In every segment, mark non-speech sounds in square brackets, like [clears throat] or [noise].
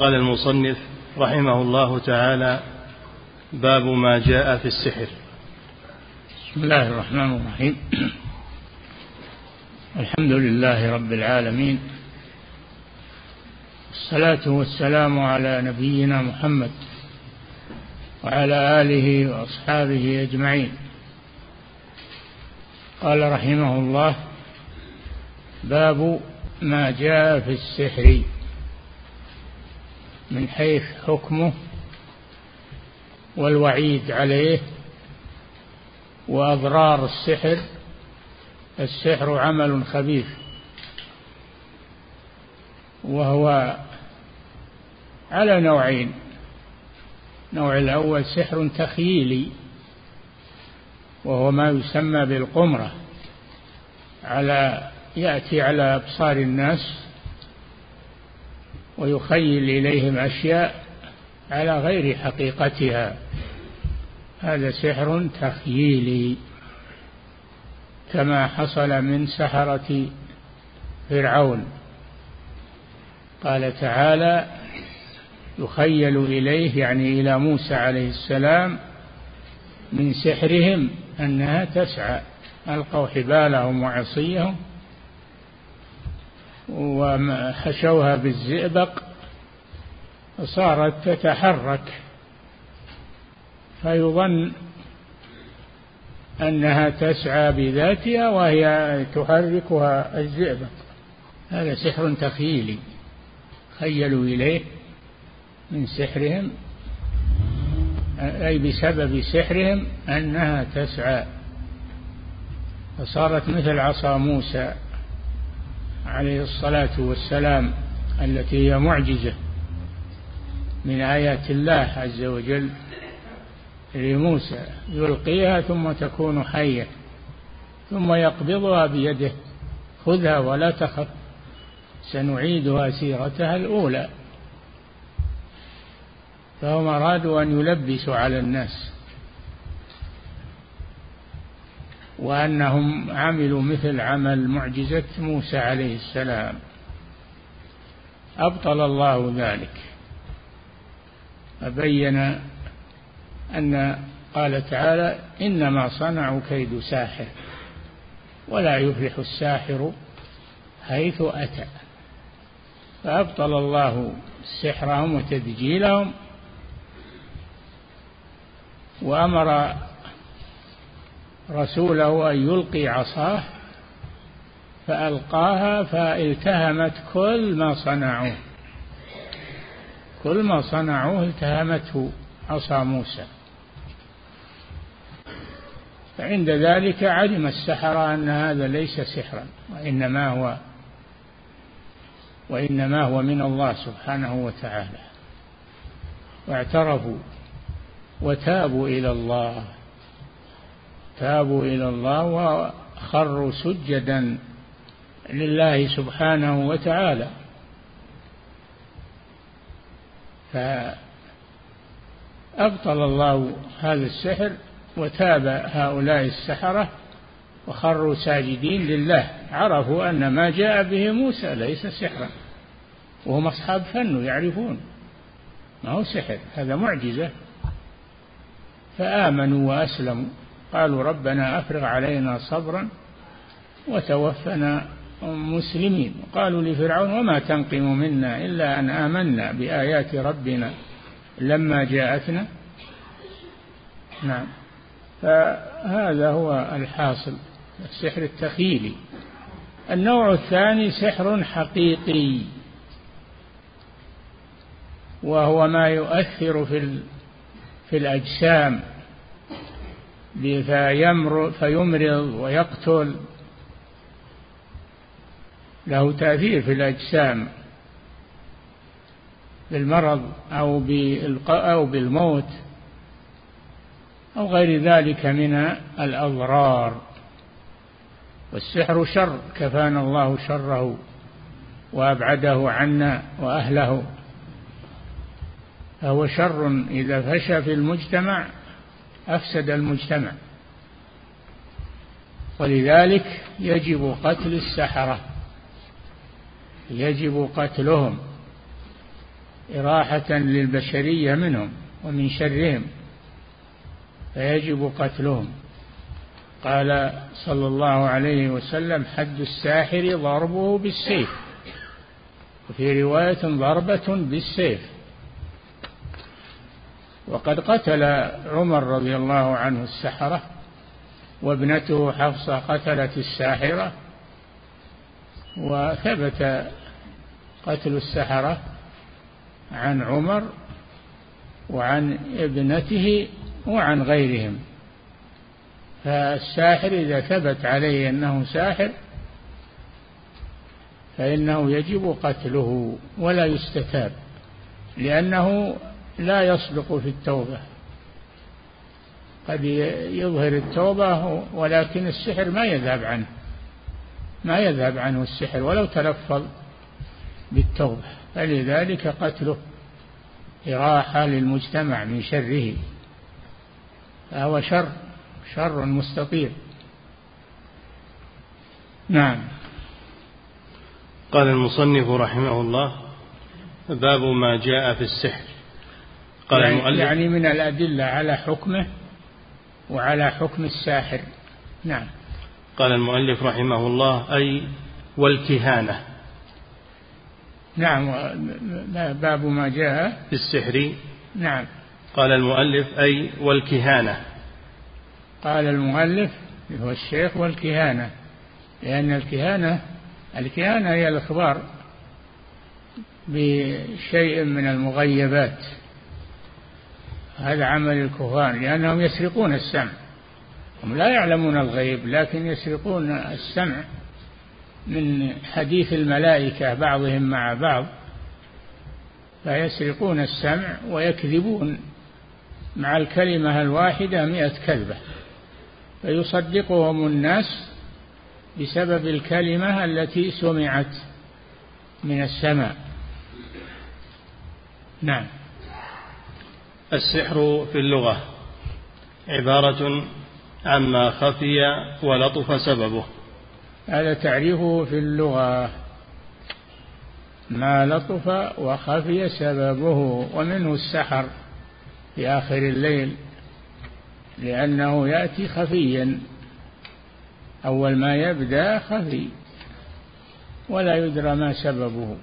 قال المصنف رحمه الله تعالى باب ما جاء في السحر. بسم الله الرحمن الرحيم. الحمد لله رب العالمين. الصلاة والسلام على نبينا محمد وعلى آله وأصحابه أجمعين. قال رحمه الله باب ما جاء في السحر. من حيث حكمه والوعيد عليه وأضرار السحر السحر عمل خبيث وهو على نوعين. النوع الأول سحر تخييلي وهو ما يسمى بالقمرة على يأتي على أبصار الناس ويخيل إليهم أشياء على غير حقيقتها. هذا سحر تخييلي. كما حصل من سحرة فرعون. قال تعالى يخيل إليه يعني إلى موسى عليه السلام من سحرهم أنها تسعى. ألقوا حبالهم وعصيهم وحشوها بالزئبق فصارت تتحرك. فيظن أنها تسعى بذاتها وهي تحركها الزئبق. هذا سحر تخييلي خيلوا إليه من سحرهم أي بسبب سحرهم أنها تسعى. فصارت مثل عصا موسى. عليه الصلاة والسلام التي هي معجزة من آيات الله عز وجل لموسى يلقيها ثم تكون حية ثم يقبضها بيده خذها ولا تخف سنعيدها سيرتها الأولى. فهم أرادوا أن يلبسوا على الناس. وأنهم عملوا مثل عمل معجزة موسى عليه السلام. أبطل الله ذلك. فبين أن قال تعالى إنما صنعوا كيد ساحر ولا يفلح الساحر حيث أتى. فأبطل الله سحرهم وتدجيلهم وأمر رسوله أن يلقي عصاه فألقاها فالتهمت كل ما صنعوه. كل ما صنعوه التهمته عصا موسى. فعند ذلك علم السحرة أن هذا ليس سحرا وإنما هو وإنما هو من الله سبحانه وتعالى. واعترفوا وتابوا إلى الله. تابوا إلى الله وخروا سجدا لله سبحانه وتعالى. فأبطل الله هذا السحر وتاب هؤلاء السحرة وخروا ساجدين لله. عرفوا أن ما جاء به موسى ليس سحرا وهم أصحاب فن يعرفون. ما هو سحر هذا معجزة. فآمنوا وأسلموا. قالوا ربنا أفرغ علينا صبرا وتوفنا مسلمين. قالوا لفرعون وما تنقم منا إلا أن آمنا بآيات ربنا لما جاءتنا. نعم. فهذا هو الحاصل السحر التخيلي. النوع الثاني سحر حقيقي وهو ما يؤثر في في الأجسام. فيمرض, ويقتل. له تأثير في الأجسام. بالمرض أو أو بالموت أو غير ذلك من الأضرار. والسحر شر كفانا الله شره وأبعده عنا وأهله. فهو شر إذا فشى في المجتمع. أفسد المجتمع. ولذلك يجب قتل السحرة. يجب قتلهم. إراحة للبشرية منهم ومن شرهم. فيجب قتلهم. قال صلى الله عليه وسلم حد الساحر ضربه بالسيف. وفي رواية ضربة بالسيف. وقد قتل عمر رضي الله عنه السحرة وابنته حفصة قتلت الساحرة وثبت قتل السحرة عن عمر وعن ابنته وعن غيرهم. فالساحر إذا ثبت عليه أنه ساحر فإنه يجب قتله ولا يستتاب لأنه لا يصدق في التوبة. قد يظهر التوبة ولكن السحر ما يذهب عنه. ما يذهب عنه السحر ولو تلفظ بالتوبة. فلذلك قتله إراحة للمجتمع من شره. فهو شر شر مستطير. نعم. قال المصنف رحمه الله باب ما جاء في السحر. قال يعني, المؤلف. يعني من الأدلة على حكمه وعلى حكم الساحر. نعم. قال المؤلف رحمه الله أي والكهانة. نعم باب ما جاء. في السحر نعم. قال المؤلف أي والكهانة. قال المؤلف هو الشيخ والكهانة. لأن الكهانة الكهانة هي الإخبار بشيء من المغيبات. هذا عمل الكهان لأنهم يسرقون السمع. هم لا يعلمون الغيب لكن يسرقون السمع من حديث الملائكة بعضهم مع بعض. فيسرقون السمع ويكذبون مع الكلمة الواحدة مئة كذبة فيصدقهم الناس بسبب الكلمة التي سمعت من السماء. نعم. السحر في اللغة عبارة عما خفي ولطف سببه. هذا تعريفه في اللغة. ما لطف وخفي سببه ومنه السحر في آخر الليل لأنه يأتي خفيا. أول ما يبدأ خفي ولا يدرى ما سببه.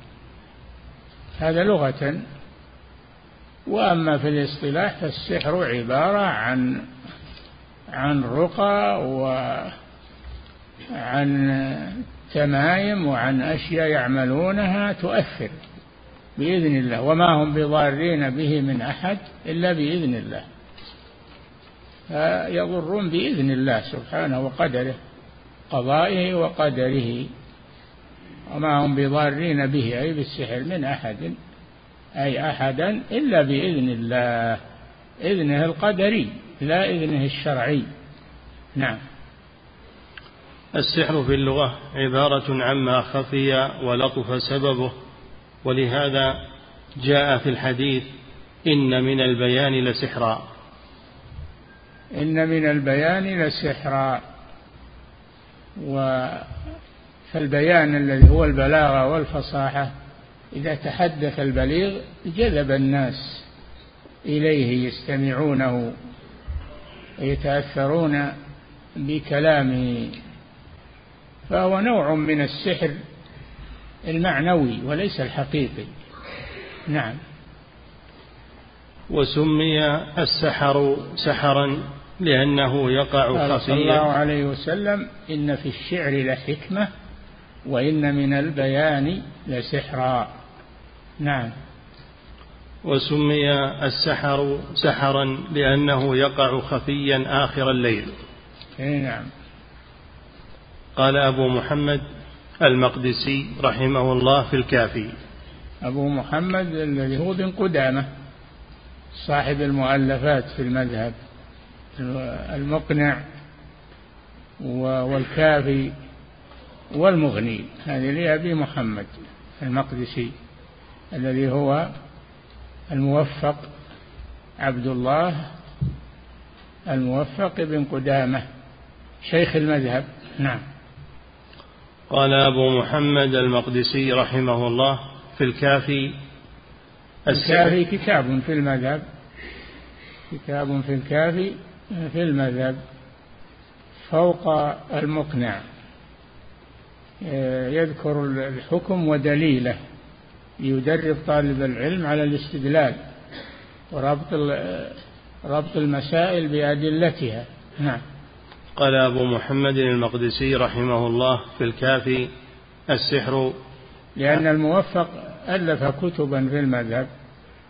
هذا لغة. وأما في الاصطلاح فالسحر عبارة عن عن رقى وعن تمايم وعن أشياء يعملونها تؤثر بإذن الله وما هم بضارين به من أحد إلا بإذن الله. فيضرون بإذن الله سبحانه وقدره قضائه وقدره وما هم بضارين به أي بالسحر من أحد. أي أحدا إلا بإذن الله إذنه القدري لا إذنه الشرعي. نعم. السحر في اللغة عبارة عما خفي ولطف سببه ولهذا جاء في الحديث إن من البيان لسحرا. إن من البيان لسحرا. فالبيان الذي هو البلاغة والفصاحة إذا تحدث البليغ جذب الناس إليه يستمعونه ويتأثرون بكلامه. فهو نوع من السحر المعنوي وليس الحقيقي. نعم. وسمي السحر سحرا لأنه يقع خفيا صلى الله عليه وسلم إن في الشعر لحكمة وإن من البيان لسحرا. نعم. وسمي السحر سحرا لأنه يقع خفيا آخر الليل. نعم. قال أبو محمد المقدسي رحمه الله في الكافي. أبو محمد الذي هو بن قدامة صاحب المؤلفات في المذهب المقنع والكافي والمغني. هذه لأبي محمد المقدسي. الذي هو الموفق عبد الله الموفق بن قدامة شيخ المذهب. نعم. قال أبو محمد المقدسي رحمه الله في الكافي. الكافي كتاب في المذهب. كتاب في الكافي في المذهب. فوق المقنع. يذكر الحكم ودليله. يدرب طالب العلم على الاستدلال وربط ربط المسائل بأدلتها. نعم. قال أبو محمد المقدسي رحمه الله في الكافي السحر. لأن الموفق ألف كتبا في المذهب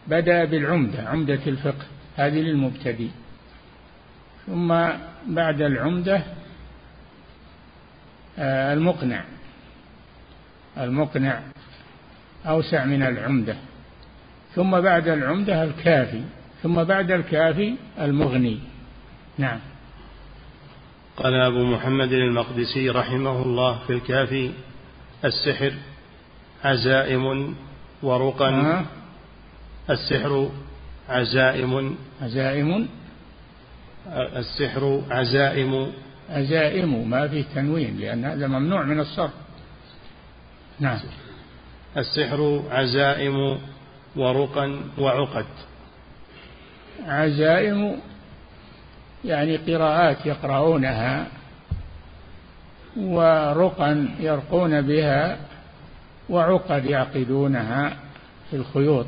بدأ بالعمدة عمدة الفقه هذه للمبتدئ. ثم بعد العمدة آه، المقنع. المقنع. أوسع من العمدة. ثم بعد العمدة الكافي ثم بعد الكافي المغني. نعم. قال أبو محمد المقدسي رحمه الله في الكافي السحر عزائم ورقا؟ السحر عزائم. عزائم. السحر عزائم. عزائم. ما في تنوين لأن هذا ممنوع من الصرف. نعم. السحر عزائم ورقا وعقد. عزائم يعني قراءات يقرؤونها ورقا يرقون بها وعقد يعقدونها في الخيوط.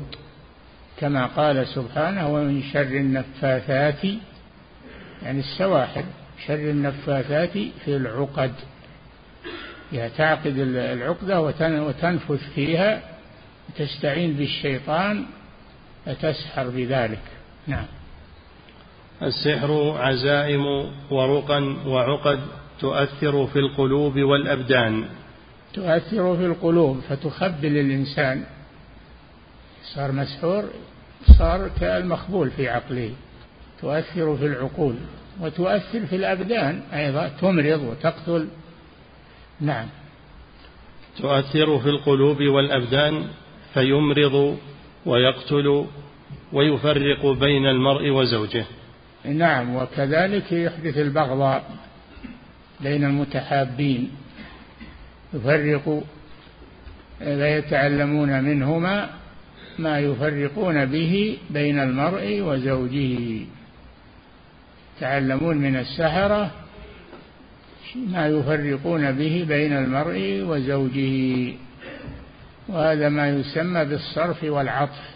كما قال سبحانه ومن شر النفاثات يعني السواحل شر النفاثات في العقد. تعقد العقدة وتنفث فيها تستعين بالشيطان فتسحر بذلك. نعم. السحر عزائم ورقا وعقد تؤثر في القلوب والأبدان. تؤثر في القلوب فتخبل الإنسان. صار مسحور صار كالمخبول في عقله. تؤثر في العقول وتؤثر في الأبدان أيضا تمرض وتقتل. نعم. تؤثر في القلوب والأبدان فيمرض ويقتل ويفرق بين المرء وزوجه. نعم وكذلك يحدث البغضاء بين المتحابين. يفرق فيتعلمون منهما ما يفرقون به بين المرء وزوجه. يتعلمون من السحرة ما يفرقون به بين المرء وزوجه. وهذا ما يسمى بالصرف والعطف.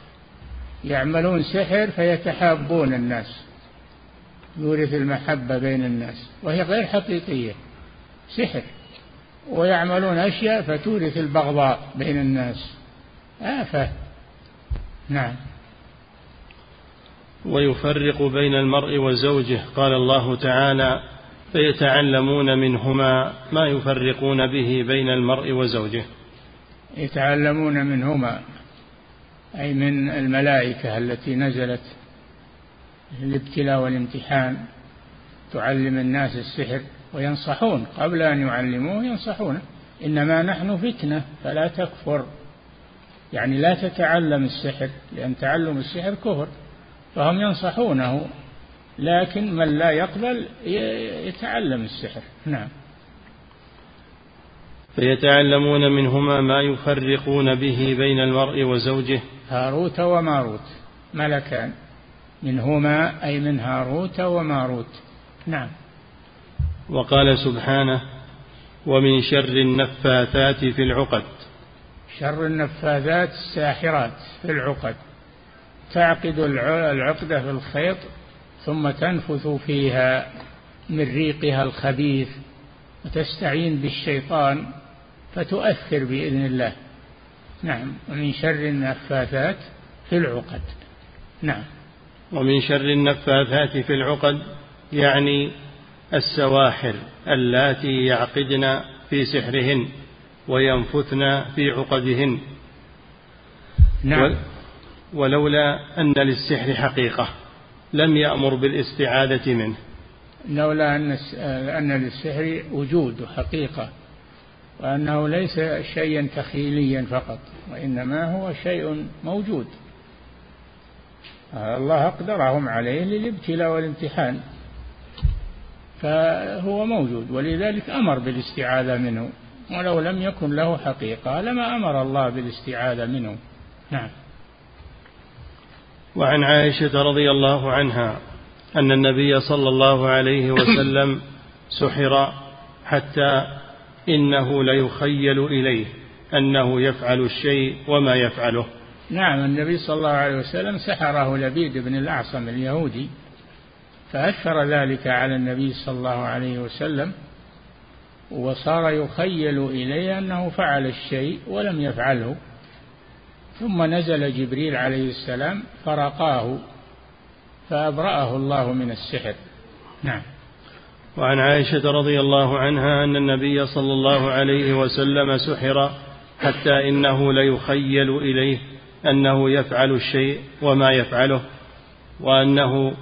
يعملون سحر فيتحابون الناس. يورث المحبة بين الناس. وهي غير حقيقية. سحر. ويعملون أشياء فتورث البغضاء بين الناس. آفة. نعم. ويفرق بين المرء وزوجه. قال الله تعالى فيتعلمون منهما ما يفرقون به بين المرء وزوجه. يتعلمون منهما أي من الملائكة التي نزلت الابتلاء والامتحان تعلم الناس السحر وينصحون قبل أن يعلموه ينصحونه. إنما نحن فتنة فلا تكفر. يعني لا تتعلم السحر لأن تعلم السحر كفر فهم ينصحونه. لكن من لا يقبل يتعلم السحر. نعم. فيتعلمون منهما ما يفرقون به بين المرء وزوجه. هاروت وماروت. ملكان. منهما أي من هاروت وماروت. نعم. وقال سبحانه ومن شر النفاثات في العقد. شر النفاثات الساحرات في العقد. تعقد العقدة في الخيط ثم تنفث فيها من ريقها الخبيث وتستعين بالشيطان فتؤثر بإذن الله. نعم. ومن شر النفاثات في العقد. نعم. ومن شر النفاثات في العقد يعني السواحر اللاتي يعقدن في سحرهن وينفثن في عقدهن. نعم. ولولا أن للسحر حقيقة. لم يأمر بالاستعاذة منه. لولا أن أن للسحر وجود وحقيقة وأنه ليس شيئا تخيليا فقط وإنما هو شيء موجود. الله أقدرهم عليه للابتلاء والامتحان فهو موجود ولذلك أمر بالاستعاذة منه ولو لم يكن له حقيقة لما أمر الله بالاستعاذة منه. نعم. وعن عائشة رضي الله عنها أن النبي صلى الله عليه وسلم [coughs] سحر حتى إنه ليخيل إليه أنه يفعل الشيء وما يفعله. نعم النبي صلى الله عليه وسلم سحره لبيد بن الأعصم اليهودي فأثر ذلك على النبي صلى الله عليه وسلم وصار يخيل إليه أنه فعل الشيء ولم يفعله. ثم نزل جبريل عليه السلام فرقاه فأبرأه الله من السحر. نعم. وعن عائشة رضي الله عنها أن النبي صلى الله عليه وسلم سحر حتى إنه ليخيل إليه أنه يفعل الشيء وما يفعله وأنه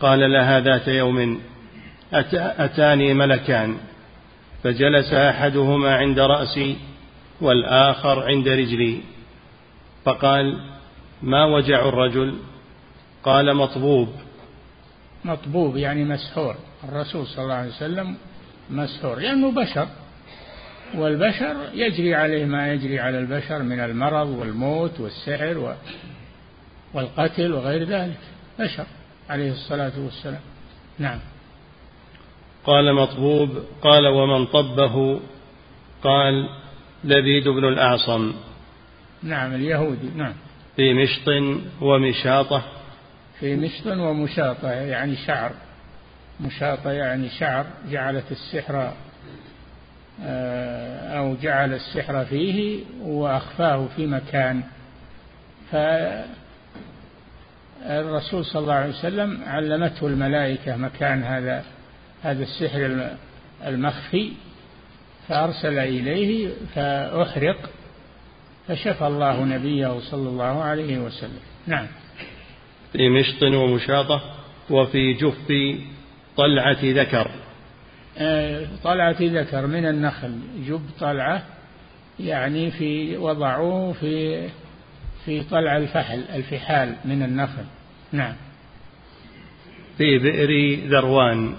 قال لها ذات يوم أتاني ملكان فجلس أحدهما عند رأسي والآخر عند رجلي. فقال ما وجع الرجل؟ قال مطبوب. مطبوب يعني مسحور. الرسول صلى الله عليه وسلم مسحور لأنه بشر. والبشر يجري عليه ما يجري على البشر من المرض والموت والسحر والقتل وغير ذلك. بشر عليه الصلاة والسلام. نعم. قال مطبوب. قال ومن طبه؟ قال لبيد بن الأعصم. نعم اليهودي نعم. في مشط ومشاطة. في مشط ومشاطة يعني شعر. مشاطة يعني شعر جعلت السحر آه، أو جعل السحر فيه وأخفاه في مكان. فالرسول صلى الله عليه وسلم علمته الملائكة مكان هذا هذا السحر المخفي فأرسل إليه فأحرق. فشفى الله نبيه صلى الله عليه وسلم. نعم. في مشط ومشاطة وفي جف طلعة ذكر. آه، طلعة ذكر من النخل. جب طلعة يعني في وضعوه في في طلع الفحل الفحال من النخل. نعم. في بئر ذروان.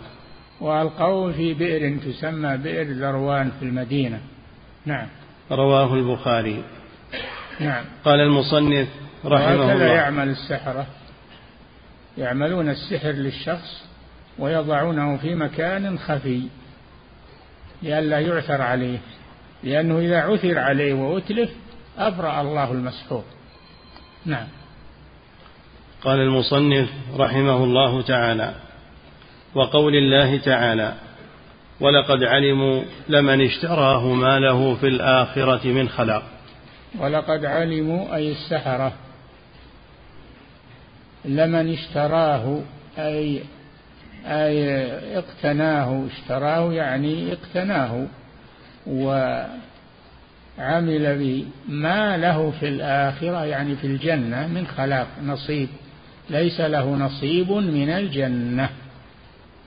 وألقوه في بئر تسمى بئر ذروان في المدينة. نعم. رواه البخاري. نعم. قال المصنف رحمه الله. يعمل السحرة. يعملون السحر للشخص ويضعونه في مكان خفي لئلا يعثر عليه لأنه إذا عثر عليه وأتلف أبرأ الله المسحور. نعم. قال المصنف رحمه الله تعالى وقول الله تعالى ولقد علموا لمن اشتراه ما له في الآخرة من خلاق. ولقد علموا أي السحرة لمن اشتراه أي أي اقتناه اشتراه يعني اقتناه وعمل به ما له في الآخرة يعني في الجنة من خلاق نصيب. ليس له نصيب من الجنة.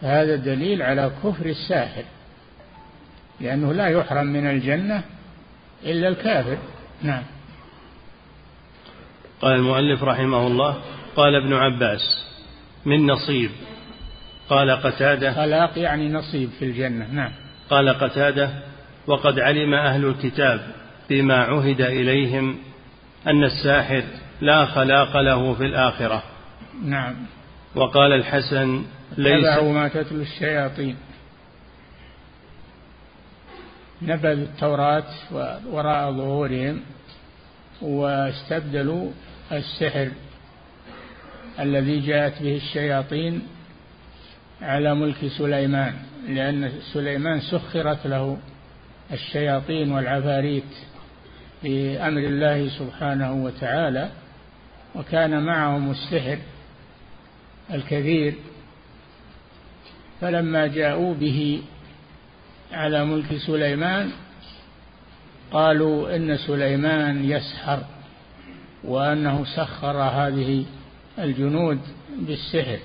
هذا دليل على كفر الساحر لأنه لا يحرم من الجنة إلا الكافر. نعم. قال المؤلف رحمه الله قال ابن عباس من نصيب. قال قتادة. خلاق يعني نصيب في الجنة نعم. قال قتادة وقد علم أهل الكتاب فيما عهد إليهم أن الساحر لا خلاق له في الآخرة. نعم. وقال الحسن ليس ما تتلو الشياطين. نبذوا التوراة وراء ظهورهم واستبدلوا السحر الذي جاءت به الشياطين على ملك سليمان لأن سليمان سخرت له الشياطين والعفاريت بأمر الله سبحانه وتعالى وكان معهم السحر الكثير فلما جاءوا به على ملك سليمان. قالوا إن سليمان يسحر وأنه سخر هذه الجنود بالسحر.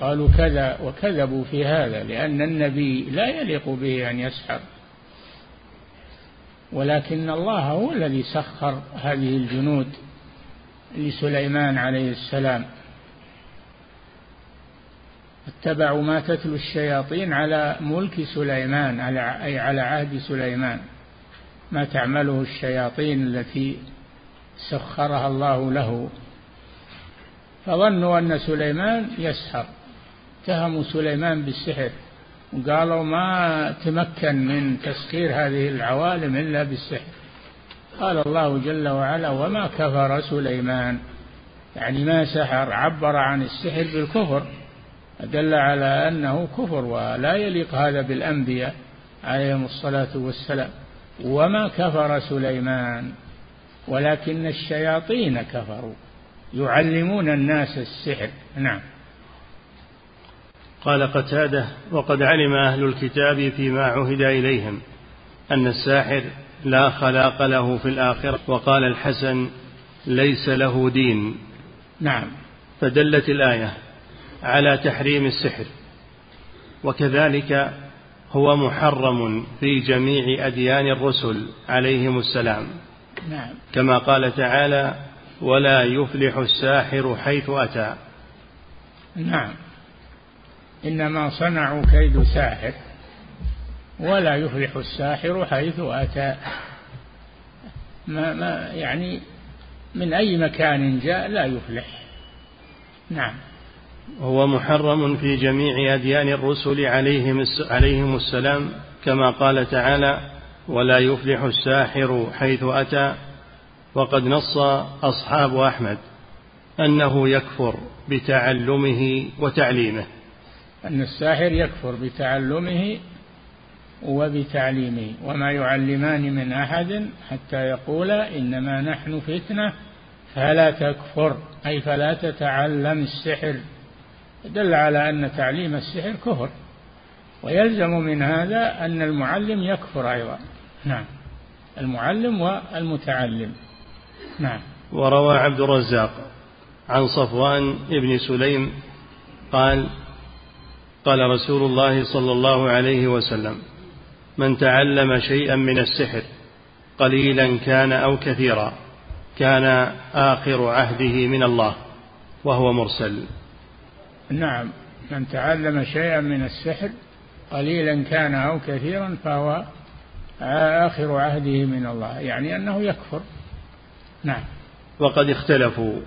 قالوا كذا وكذبوا في هذا لأن النبي لا يليق به أن يسحر. ولكن الله هو الذي سخر هذه الجنود لسليمان عليه السلام. اتبعوا ما تتلو الشياطين على ملك سليمان على أي على عهد سليمان. ما تعمله الشياطين التي سخرها الله له. فظنوا أن سليمان يسحر. اتهموا سليمان بالسحر. وقالوا ما تمكن من تسخير هذه العوالم إلا بالسحر. قال الله جل وعلا وما كفر سليمان. يعني ما سحر عبر عن السحر بالكفر. دل على أنه كفر ولا يليق هذا بالأنبياء عليهم الصلاة والسلام وما كفر سليمان ولكن الشياطين كفروا يعلمون الناس السحر. نعم. قال قتادة وقد علم أهل الكتاب فيما عهد إليهم أن الساحر لا خلاق له في الآخرة وقال الحسن ليس له دين. نعم. فدلت الآية على تحريم السحر. وكذلك هو محرم في جميع أديان الرسل عليهم السلام. نعم. كما قال تعالى ولا يفلح الساحر حيث أتى. نعم. إنما صنعوا كيد ساحر ولا يفلح الساحر حيث أتى. ما ما يعني من أي مكان جاء لا يفلح. نعم. وهو محرم في جميع أديان الرسل عليهم عليهم السلام كما قال تعالى ولا يفلح الساحر حيث أتى وقد نص أصحاب أحمد أنه يكفر بتعلمه وتعليمه. أن الساحر يكفر بتعلمه وبتعليمه وما يعلمان من أحد حتى يقولا إنما نحن فتنة فلا تكفر أي فلا تتعلم السحر. دل على أن تعليم السحر كفر ويلزم من هذا أن المعلم يكفر أيضا. نعم. المعلم والمتعلم. نعم. وروى عبد الرزاق عن صفوان بن سليم قال قال رسول الله صلى الله عليه وسلم من تعلم شيئا من السحر قليلا كان أو كثيرا كان آخر عهده من الله وهو مرسل. نعم من تعلم شيئا من السحر قليلا كان أو كثيرا فهو آخر عهده من الله يعني أنه يكفر. نعم. وقد اختلفوا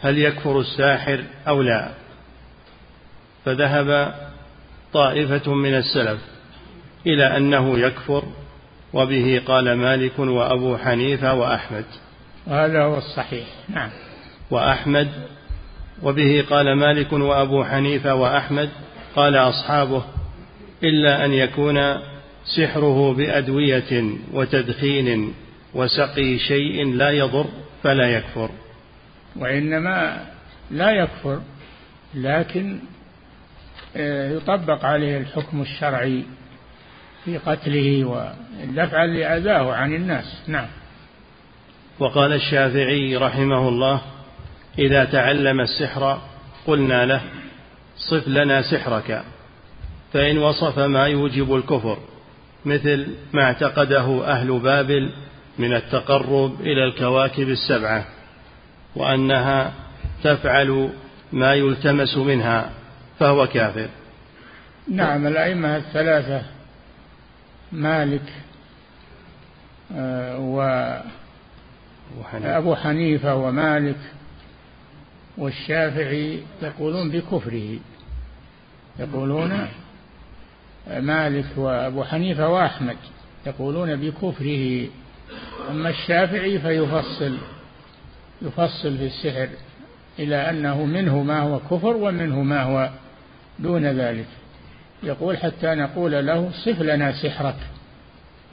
هل يكفر الساحر أو لا. فذهب طائفة من السلف إلى أنه يكفر وبه قال مالك وأبو حنيفة وأحمد. وهذا هو الصحيح. نعم. وأحمد وبه قال مالك وأبو حنيفة وأحمد قال أصحابه إلا أن يكون سحره بأدوية وتدخين وسقي شيء لا يضر فلا يكفر. وإنما لا يكفر لكن آه، يطبق عليه الحكم الشرعي في قتله ودفعا لأذاه عن الناس. نعم. وقال الشافعي رحمه الله إذا تعلم السحر قلنا له صف لنا سحرك فإن وصف ما يوجب الكفر مثل ما اعتقده أهل بابل من التقرب إلى الكواكب السبعة وأنها تفعل ما يلتمس منها فهو كافر. نعم الأئمة الثلاثة مالك آه، و أبو حنيفة. ومالك والشافعي يقولون بكفره. يقولون مالك وأبو حنيفة وأحمد يقولون بكفره. أما الشافعي فيفصل يفصل في السحر إلى أنه منه ما هو كفر ومنه ما هو دون ذلك. يقول حتى نقول له صف لنا سحرك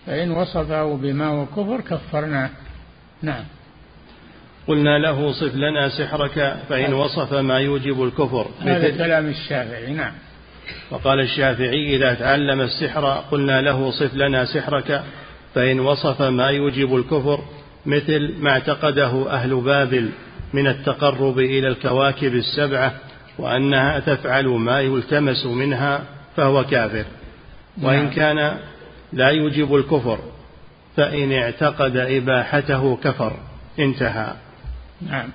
فإن وصفه بما هو كفر كفرناه نعم. قلنا له صف لنا سحرك فإن وصف ما يوجب الكفر. هذا كلام الشافعي نعم. وقال الشافعي إذا تعلم السحر قلنا له صف لنا سحرك فإن وصف ما يوجب الكفر مثل ما اعتقده أهل بابل من التقرب إلى الكواكب السبعة وأنها تفعل ما يلتمس منها فهو كافر. وإن نعم. كان لا يوجب الكفر فإن اعتقد إباحته كفر انتهى. نعم.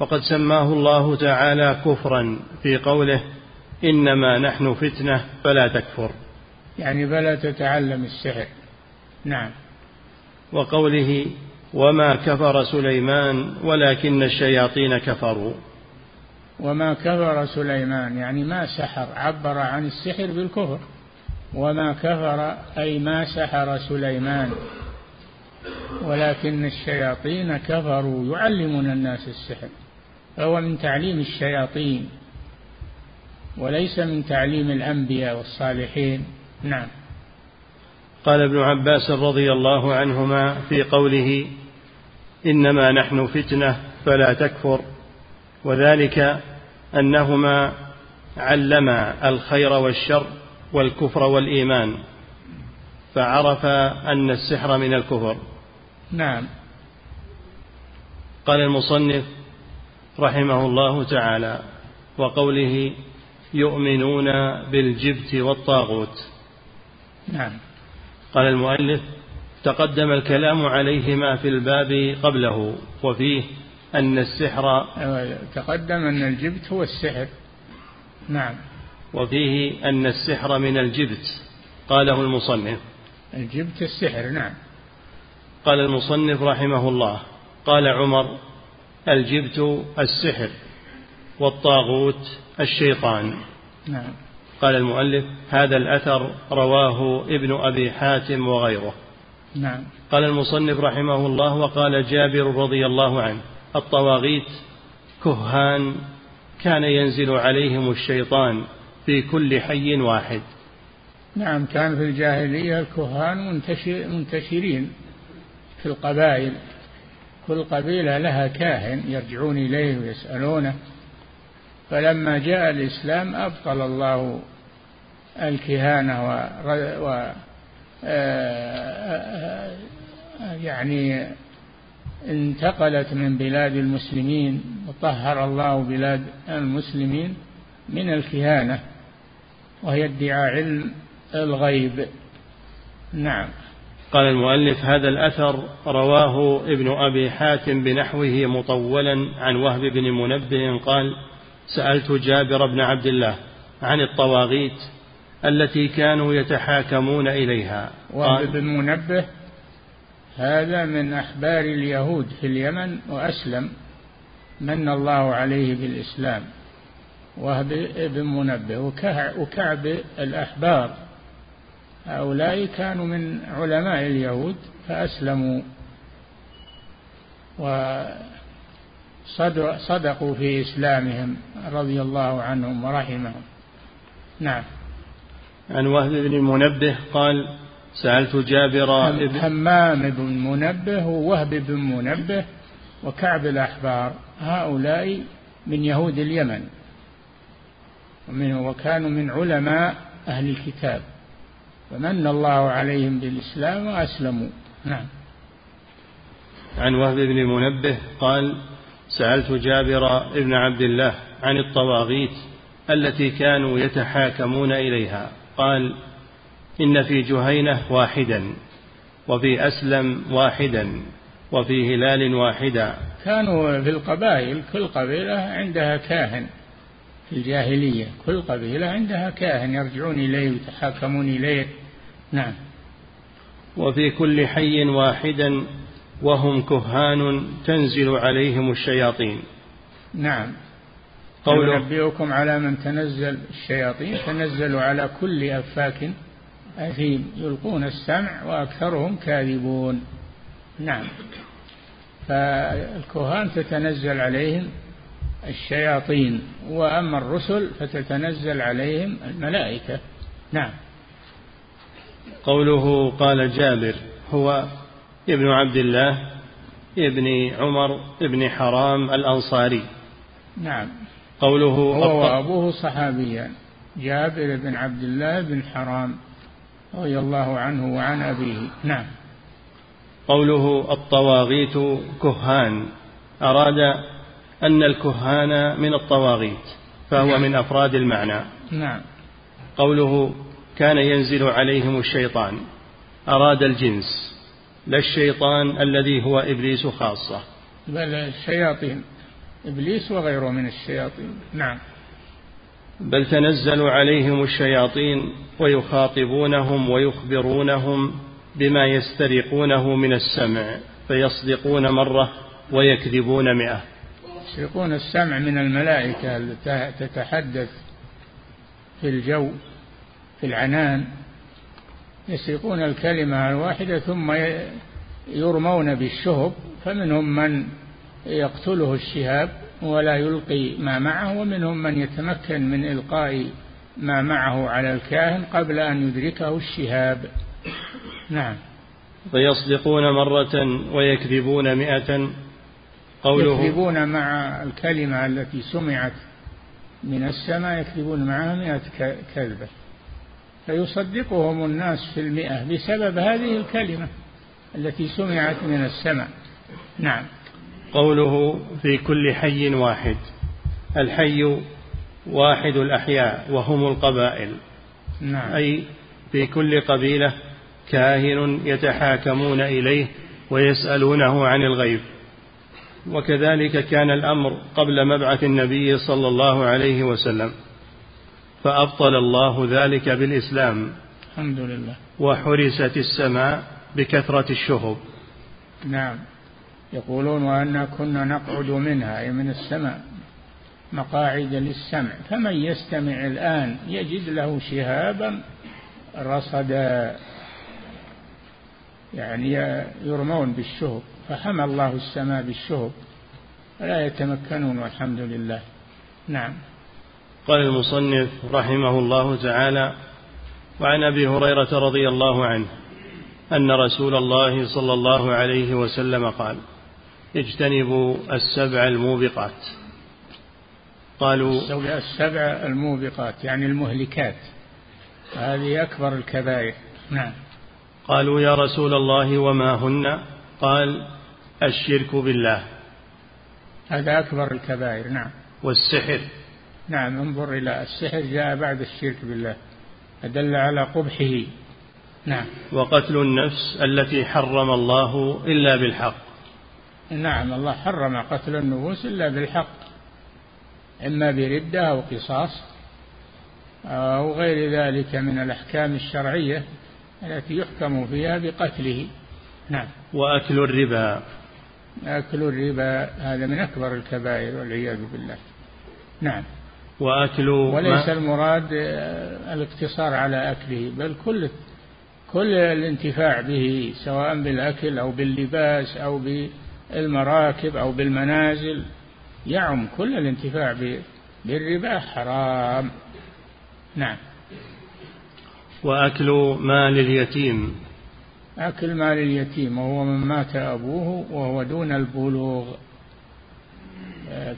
وقد سماه الله تعالى كفرا في قوله إنما نحن فتنة فلا تكفر. يعني فلا تتعلم السحر. نعم. وقوله وما كفر سليمان ولكن الشياطين كفروا. وما كفر سليمان يعني ما سحر عبر عن السحر بالكفر. وما كفر أي ما سحر سليمان. ولكن الشياطين كفروا يعلمون الناس السحر. فهو من تعليم الشياطين وليس من تعليم الأنبياء والصالحين. نعم. قال ابن عباس رضي الله عنهما في قوله إنما نحن فتنة فلا تكفر. وذلك أنهما علما الخير والشر والكفر والإيمان فعرف أن السحر من الكفر. نعم. قال المصنف رحمه الله تعالى وقوله يؤمنون بالجبت والطاغوت. نعم. قال المؤلف تقدم الكلام عليهما في الباب قبله وفيه أن السحر تقدم أن الجبت هو السحر. نعم. وفيه أن السحر من الجبت قاله المصنف. الجبت السحر نعم. قال المصنف رحمه الله قال عمر الجبت السحر والطاغوت الشيطان. نعم. قال المؤلف هذا الأثر رواه ابن أبي حاتم وغيره. نعم. قال المصنف رحمه الله وقال جابر رضي الله عنه الطواغيت كهان كان ينزل عليهم الشيطان في كل حي واحد. نعم كان في الجاهلية الكهان منتشر منتشرين. في القبائل. كل قبيلة لها كاهن يرجعون إليه ويسألونه. فلما جاء الإسلام أبطل الله الكهانة و, و آه، يعني انتقلت من بلاد المسلمين وطهر الله بلاد المسلمين من الكهانة وهي ادعاء علم الغيب. نعم. قال المؤلف هذا الأثر رواه ابن أبي حاتم بنحوه مطولا عن وهب بن منبه قال سألت جابر بن عبد الله عن الطواغيت التي كانوا يتحاكمون إليها. وهب بن منبه هذا من أحبار اليهود في اليمن وأسلم من الله عليه بالإسلام. وهب بن منبه وكعب الأحبار هؤلاء كانوا من علماء اليهود فأسلموا وصدقوا في إسلامهم رضي الله عنهم ورحمهم. نعم. عن وهب بن منبه قال سألت جابر بن همام بن منبه ووهب بن منبه وكعب الأحبار هؤلاء من يهود اليمن. ومنه وكانوا من علماء أهل الكتاب. فمن الله عليهم بالإسلام وأسلموا. نعم. عن وهب بن منبه قال سألت جابر بن عبد الله عن الطواغيت التي كانوا يتحاكمون إليها. قال إن في جهينة واحدا وفي أسلم واحدا وفي هلال واحدا. كانوا في القبائل كل قبيلة عندها كاهن. في الجاهلية كل قبيلة عندها كاهن يرجعون إليه ويتحاكمون إليه. نعم. وفي كل حي واحدا وهم كهان تنزل عليهم الشياطين. نعم. قول نبئكم على من تنزل الشياطين تنزل على كل أفاك أثيم. يلقون السمع وأكثرهم كاذبون. نعم. فالكهان تتنزل عليهم الشياطين وأما الرسل فتتنزل عليهم الملائكة. نعم. قوله قال جابر هو ابن عبد الله ابن عمر ابن حرام الأنصاري. نعم. قوله هو وأبوه صحابيان جابر بن عبد الله بن حرام رضي الله عنه وعن أبيه. نعم. قوله الطواغيت كهان أراد أن الكهان من الطواغيت فهو نعم. من أفراد المعنى. نعم. قوله كان ينزل عليهم الشيطان أراد الجنس لا الشيطان الذي هو إبليس خاصة. بل الشياطين إبليس وغيره من الشياطين. نعم. بل تنزل عليهم الشياطين ويخاطبونهم ويخبرونهم بما يسترقونه من السمع فيصدقون مرة ويكذبون مئة. يسرقون السمع من الملائكة التي تتحدث في الجو. في العنان يسرقون الكلمة الواحدة ثم يرمون بالشهب فمنهم من يقتله الشهاب ولا يلقي ما معه ومنهم من يتمكن من إلقاء ما معه على الكاهن قبل أن يدركه الشهاب. نعم. فيصدقون مرة ويكذبون مئة. قوله يكذبون مع الكلمة التي سمعت من السماء يكذبون معها مئة كذبة. فيصدقهم الناس في المئة بسبب هذه الكلمة التي سمعت من السماء. نعم. قوله في كل حي واحد. الحي واحد الأحياء وهم القبائل. نعم. أي في كل قبيلة كاهن يتحاكمون إليه ويسألونه عن الغيب. وكذلك كان الأمر قبل مبعث النبي صلى الله عليه وسلم. فأبطل الله ذلك بالإسلام. الحمد لله وحرست السماء بكثرة الشهب. نعم. يقولون وأنا كنا نقعد منها أي من السماء مقاعد للسمع. فمن يستمع الآن يجد له شهابا رصدا. يعني يرمون بالشهب. فحمى الله السماء بالشهب. فلا يتمكنون والحمد لله نعم. قال المصنف رحمه الله تعالى وعن أبي هريرة رضي الله عنه أن رسول الله صلى الله عليه وسلم قال اجتنبوا السبع الموبقات. قالوا السبع الموبقات يعني المهلكات. هذه أكبر الكبائر. نعم. قالوا يا رسول الله وما هن؟ قال الشرك بالله. هذا أكبر الكبائر نعم. والسحر. نعم انظر إلى السحر جاء بعد الشرك بالله أدل على قبحه. نعم. وقتل النفس التي حرم الله إلا بالحق. نعم الله حرم قتل النفوس إلا بالحق إما بردة أو قصاص أو غير ذلك من الأحكام الشرعية التي يحكم فيها بقتله. نعم. وأكل الربا. أكل الربا هذا من أكبر الكبائر والعياذ بالله. نعم. وأكل وليس المراد الاقتصار على أكله بل كل كل الانتفاع به سواء بالأكل أو باللباس أو بالمراكب أو بالمنازل يعم كل الانتفاع بالربا حرام. نعم. وأكل مال اليتيم. أكل مال اليتيم وهو من مات أبوه وهو دون البلوغ.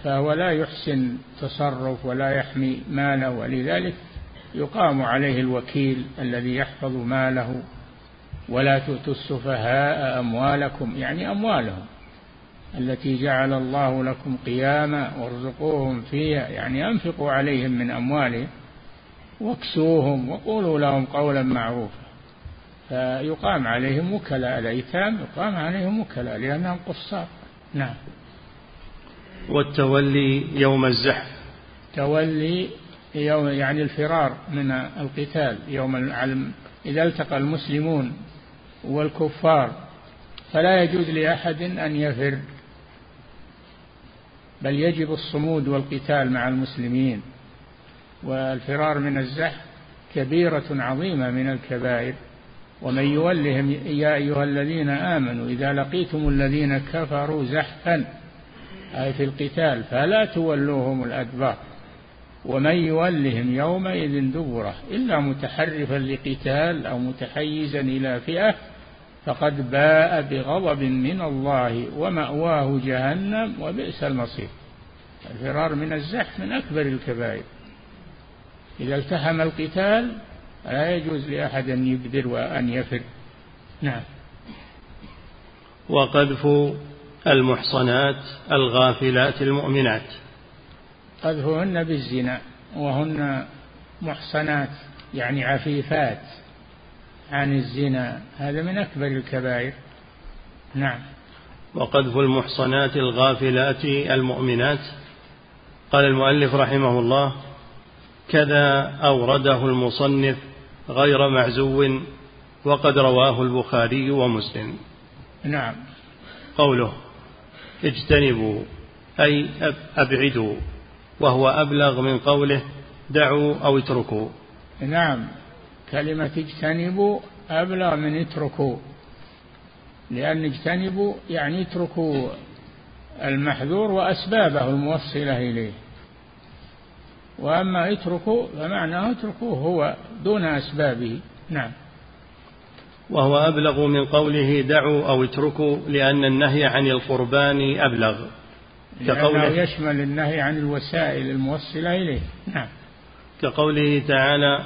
فهو لا يحسن تصرف ولا يحمي ماله ولذلك يقام عليه الوكيل الذي يحفظ ماله. ولا تؤتوا السفهاء أموالكم يعني أموالهم التي جعل الله لكم قياما وارزقوهم فيها يعني أنفقوا عليهم من أموالهم واكسوهم وقولوا لهم قولا معروفا. فيقام عليهم وكلاء الأيتام يقام عليهم وكلاء لأنهم قصار. نعم. والتولي يوم الزحف. تولي يوم يعني الفرار من القتال يوم إذا التقى المسلمون والكفار فلا يجوز لأحد أن يفر بل يجب الصمود والقتال مع المسلمين. والفرار من الزحف كبيرة عظيمة من الكبائر. ومن يولهم يا أيها الذين آمنوا إذا لقيتم الذين كفروا زحفا أي في القتال فلا تولوهم الأدبار. ومن يولهم يومئذ دبره إلا متحرفا لقتال أو متحيزا إلى فئة فقد باء بغضب من الله ومأواه جهنم وبئس المصير. الفرار من الزحف من أكبر الكبائر. إذا التحم القتال لا يجوز لأحد أن يبدر وأن يفر. نعم. وقذف المحصنات الغافلات المؤمنات. قذفهن بالزنا وهن محصنات يعني عفيفات عن الزنا. هذا من أكبر الكبائر. نعم. وقذف المحصنات الغافلات المؤمنات. قال المؤلف رحمه الله كذا أورده المصنف غير معزو وقد رواه البخاري ومسلم. نعم. قوله اجتنبوا أي أبعدوا وهو أبلغ من قوله دعوا أو اتركوا. نعم كلمة اجتنبوا أبلغ من اتركوا لأن اجتنبوا يعني اتركوا المحذور وأسبابه الموصلة إليه. وأما اتركوا فمعناه اتركوه هو دون أسبابه. نعم. وهو أبلغ من قوله دعوا أو اتركوا لأن النهي عن القربان أبلغ. كقوله يشمل النهي عن الوسائل الموصلة إليه. نعم. كقوله تعالى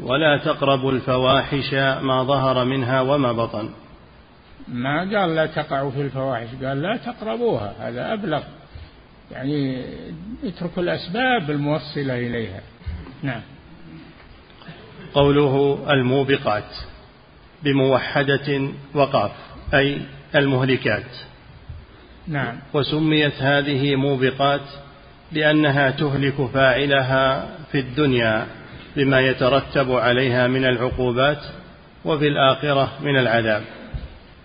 ولا تقربوا الفواحش ما ظهر منها وما بطن. ما قال لا تقعوا في الفواحش قال لا تقربوها هذا أبلغ. يعني اتركوا الأسباب الموصلة إليها. نعم. قوله الموبقات. بموحدة وقاف أي المهلكات. نعم. وسميت هذه موبقات لأنها تهلك فاعلها في الدنيا بما يترتب عليها من العقوبات وفي الآخرة من العذاب.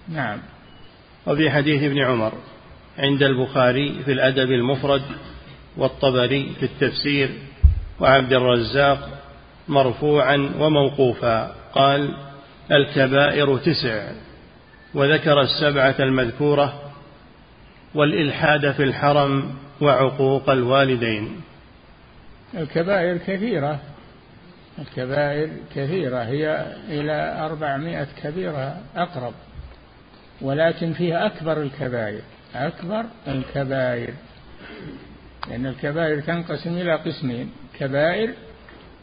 نعم. وفي حديث ابن عمر عند البخاري في الأدب المفرد والطبري في التفسير وعبد الرزاق مرفوعا وموقوفا قال الكبائر تسع وذكر السبعة المذكورة والإلحاد في الحرم وعقوق الوالدين. الكبائر كثيرة الكبائر كثيرة هي إلى أربعمائة كبيرة أقرب ولكن فيها أكبر الكبائر أكبر الكبائر لأن الكبائر تنقسم إلى قسمين كبائر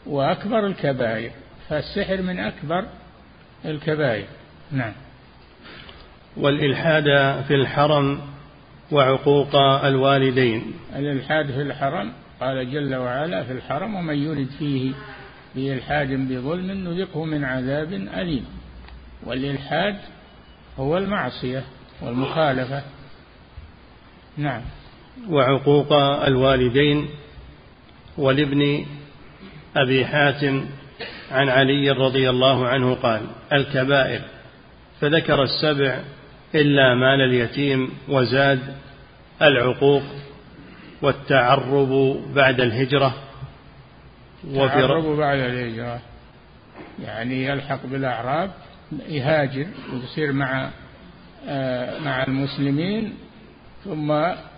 وأكبر الكبائر فالسحر من أكبر الكبائر. نعم. والإلحاد في الحرم وعقوق الوالدين. الإلحاد في الحرم قال جل وعلا في الحرم ومن يرد فيه بإلحاد بظلم نذقه من عذاب أليم. والإلحاد هو المعصية والمخالفة. نعم. وعقوق الوالدين. ولابن أبي حاتم عن علي رضي الله عنه قال الكبائر. فذكر السبع إلا مال اليتيم وزاد العقوق والتعرب بعد الهجرة. التعرب بعد الهجرة. يعني يلحق بالأعراب يهاجر ويصير مع آه، مع المسلمين ثم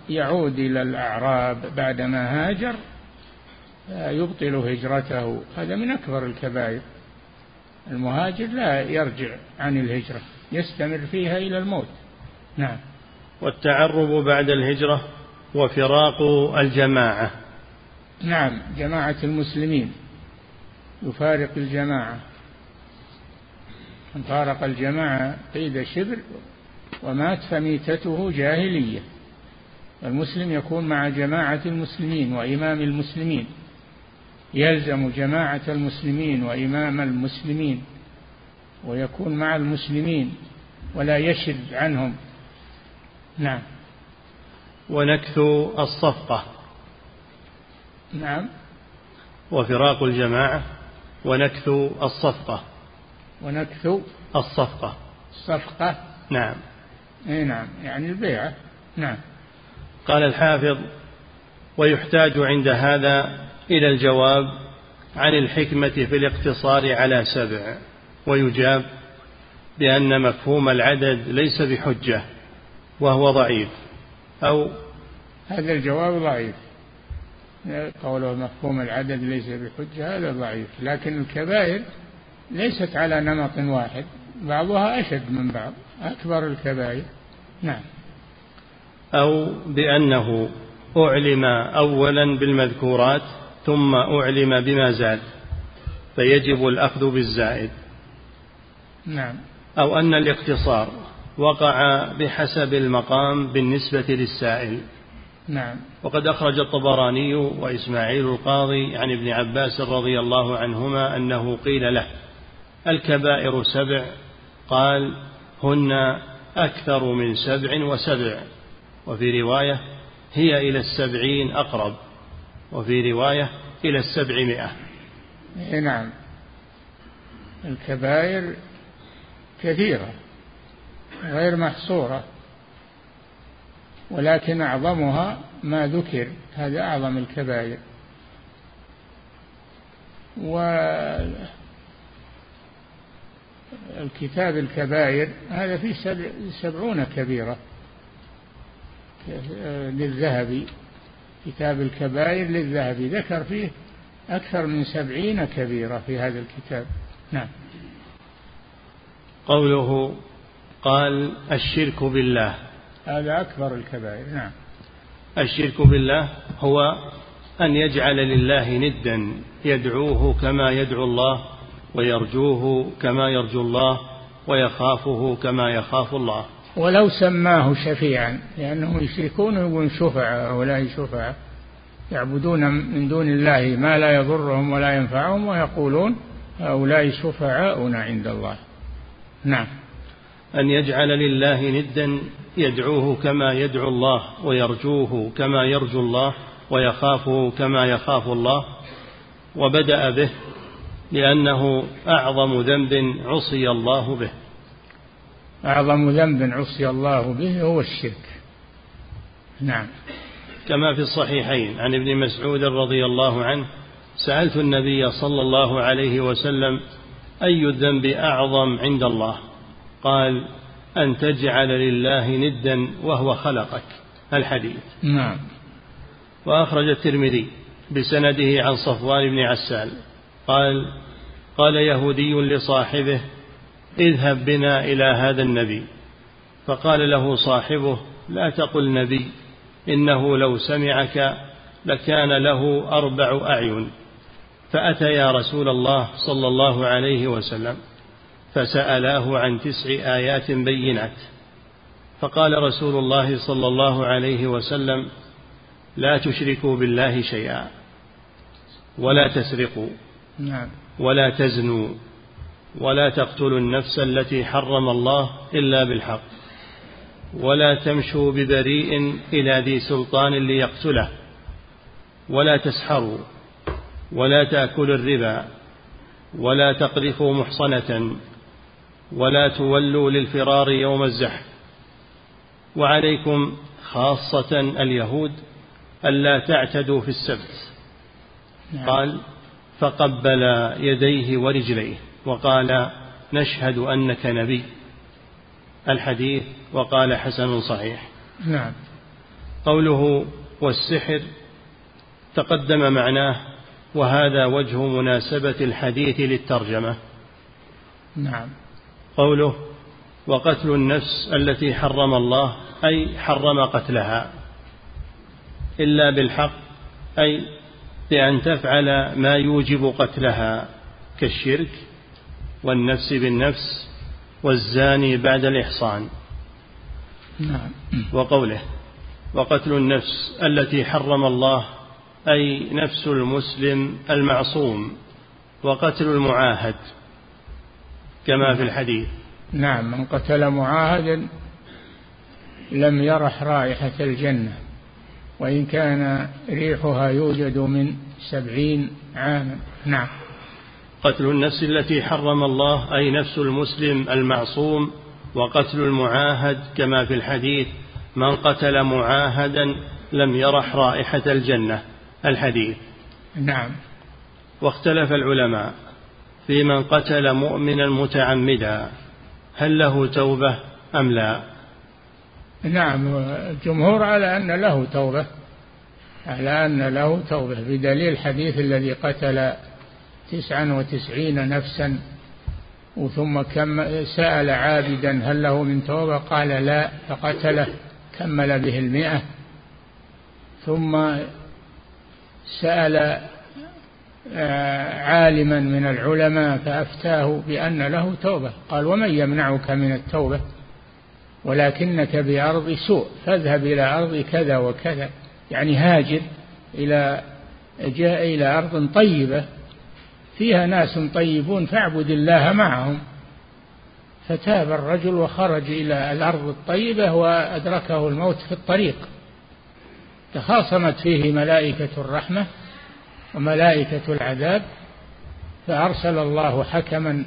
يعود إلى الأعراب بعدما هاجر يبطل هجرته. هذا من أكبر الكبائر. المهاجر لا يرجع عن الهجرة يستمر فيها إلى الموت. نعم. والتعرب بعد الهجرة وفراق الجماعة. نعم جماعة المسلمين. يفارق الجماعة. من فارق الجماعة قيد شبر ومات فميتته جاهلية. المسلم يكون مع جماعة المسلمين وإمام المسلمين. يلزم جماعة المسلمين وإمام المسلمين ويكون مع المسلمين ولا يشد عنهم. نعم. ونكث الصفقة. نعم. وفراق الجماعة. ونكث الصفقة. ونكث الصفقة. الصفقة. نعم. إي نعم. يعني البيعة. نعم. قال الحافظ ويحتاج عند هذا إلى الجواب عن الحكمة في الاقتصار على سبع ويجاب بأن مفهوم العدد ليس بحجة وهو ضعيف أو هذا الجواب ضعيف. قوله مفهوم العدد ليس بحجة هذا ضعيف. لكن الكبائر ليست على نمط واحد بعضها أشد من بعض أكبر الكبائر. نعم. أو بأنه أعلم أولا بالمذكورات ثم أعلم بما زاد فيجب الأخذ بالزائد. نعم. أو أن الاقتصار وقع بحسب المقام بالنسبة للسائل. نعم. وقد أخرج الطبراني وإسماعيل القاضي عن ابن عباس رضي الله عنهما أنه قيل له الكبائر سبع. قال هن أكثر من سبع وسبع. وفي رواية هي إلى السبعين أقرب. وفي رواية إلى السبعمائة. نعم. الكبائر كثيرة غير محصورة ولكن أعظمها ما ذكر هذا أعظم الكبائر. والكتاب الكبائر هذا فيه سبعون كبيرة للذهبي. كتاب الكبائر للذهبي ذكر فيه أكثر من سبعين كبيرة في هذا الكتاب. نعم. قوله قال الشرك بالله. هذا أكبر الكبائر. نعم. الشرك بالله هو أن يجعل لله ندا يدعوه كما يدعو الله ويرجوه كما يرجو الله ويخافه كما يخاف الله. ولو سماه شفيعا لأنهم يشركون شفعاء هؤلاء شفعاء يعبدون من دون الله ما لا يضرهم ولا ينفعهم ويقولون هؤلاء شفعاؤنا عند الله. نعم. أن يجعل لله ندا يدعوه كما يدعو الله ويرجوه كما يرجو الله ويخافه كما يخاف الله وبدأ به لأنه أعظم ذنب عصي الله به. أعظم ذنب عصي الله به هو الشرك. نعم. كما في الصحيحين عن ابن مسعود رضي الله عنه سألت النبي صلى الله عليه وسلم أي الذنب أعظم عند الله؟ قال أن تجعل لله ندا وهو خلقك. الحديث. نعم. وأخرج الترمذي بسنده عن صفوان بن عسال قال قال يهودي لصاحبه اذهب بنا إلى هذا النبي. فقال له صاحبه لا تقل نبي إنه لو سمعك لكان له أربع أعين. فأتيا رسول الله صلى الله عليه وسلم فسألاه عن تسع آيات بينات. فقال رسول الله صلى الله عليه وسلم لا تشركوا بالله شيئا ولا تسرقوا نعم. ولا تزنوا. ولا تقتلوا النفس التي حرم الله إلا بالحق ولا تمشوا ببريء إلى ذي سلطان ليقتله ولا تسحروا ولا تأكلوا الربا ولا تقذفوا محصنة ولا تولوا للفرار يوم الزحف. وعليكم خاصة اليهود ألا تعتدوا في السبت. نعم. قال فقبل يديه ورجليه. وقال نشهد أنك نبي. الحديث وقال حسن صحيح. نعم. قوله والسحر تقدم معناه وهذا وجه مناسبة الحديث للترجمة. نعم. قوله وقتل النفس التي حرم الله أي حرم قتلها. إلا بالحق أي بأن تفعل ما يوجب قتلها كالشرك. والنفس بالنفس والزاني بعد الإحصان. نعم. وقوله وقتل النفس التي حرم الله أي نفس المسلم المعصوم وقتل المعاهد كما في الحديث. نعم من قتل معاهدا لم يرح رائحة الجنة وإن كان ريحها يوجد من سبعين عاما. نعم. قتل النفس التي حرم الله أي نفس المسلم المعصوم وقتل المعاهد كما في الحديث من قتل معاهدا لم يرح رائحة الجنة. الحديث. نعم. واختلف العلماء في من قتل مؤمنا متعمدا هل له توبة أم لا؟ نعم. الجمهور على أن له توبة على أن له توبة بدليل الحديث الذي قتل تسعا وتسعين نفسا. وثم كم سأل عابدا هل له من توبة؟ قال لا فقتله كمل به المئة. ثم سأل آه، عالما من العلماء فأفتاه بأن له توبة. قال ومن يمنعك من التوبة؟ ولكنك بأرض سوء فاذهب إلى أرض كذا وكذا. يعني هاجر إلى جاء إلى أرض طيبة فيها ناس طيبون فاعبد الله معهم. فتاب الرجل وخرج إلى الأرض الطيبة وأدركه الموت في الطريق. تخاصمت فيه ملائكة الرحمة وملائكة العذاب فأرسل الله حكما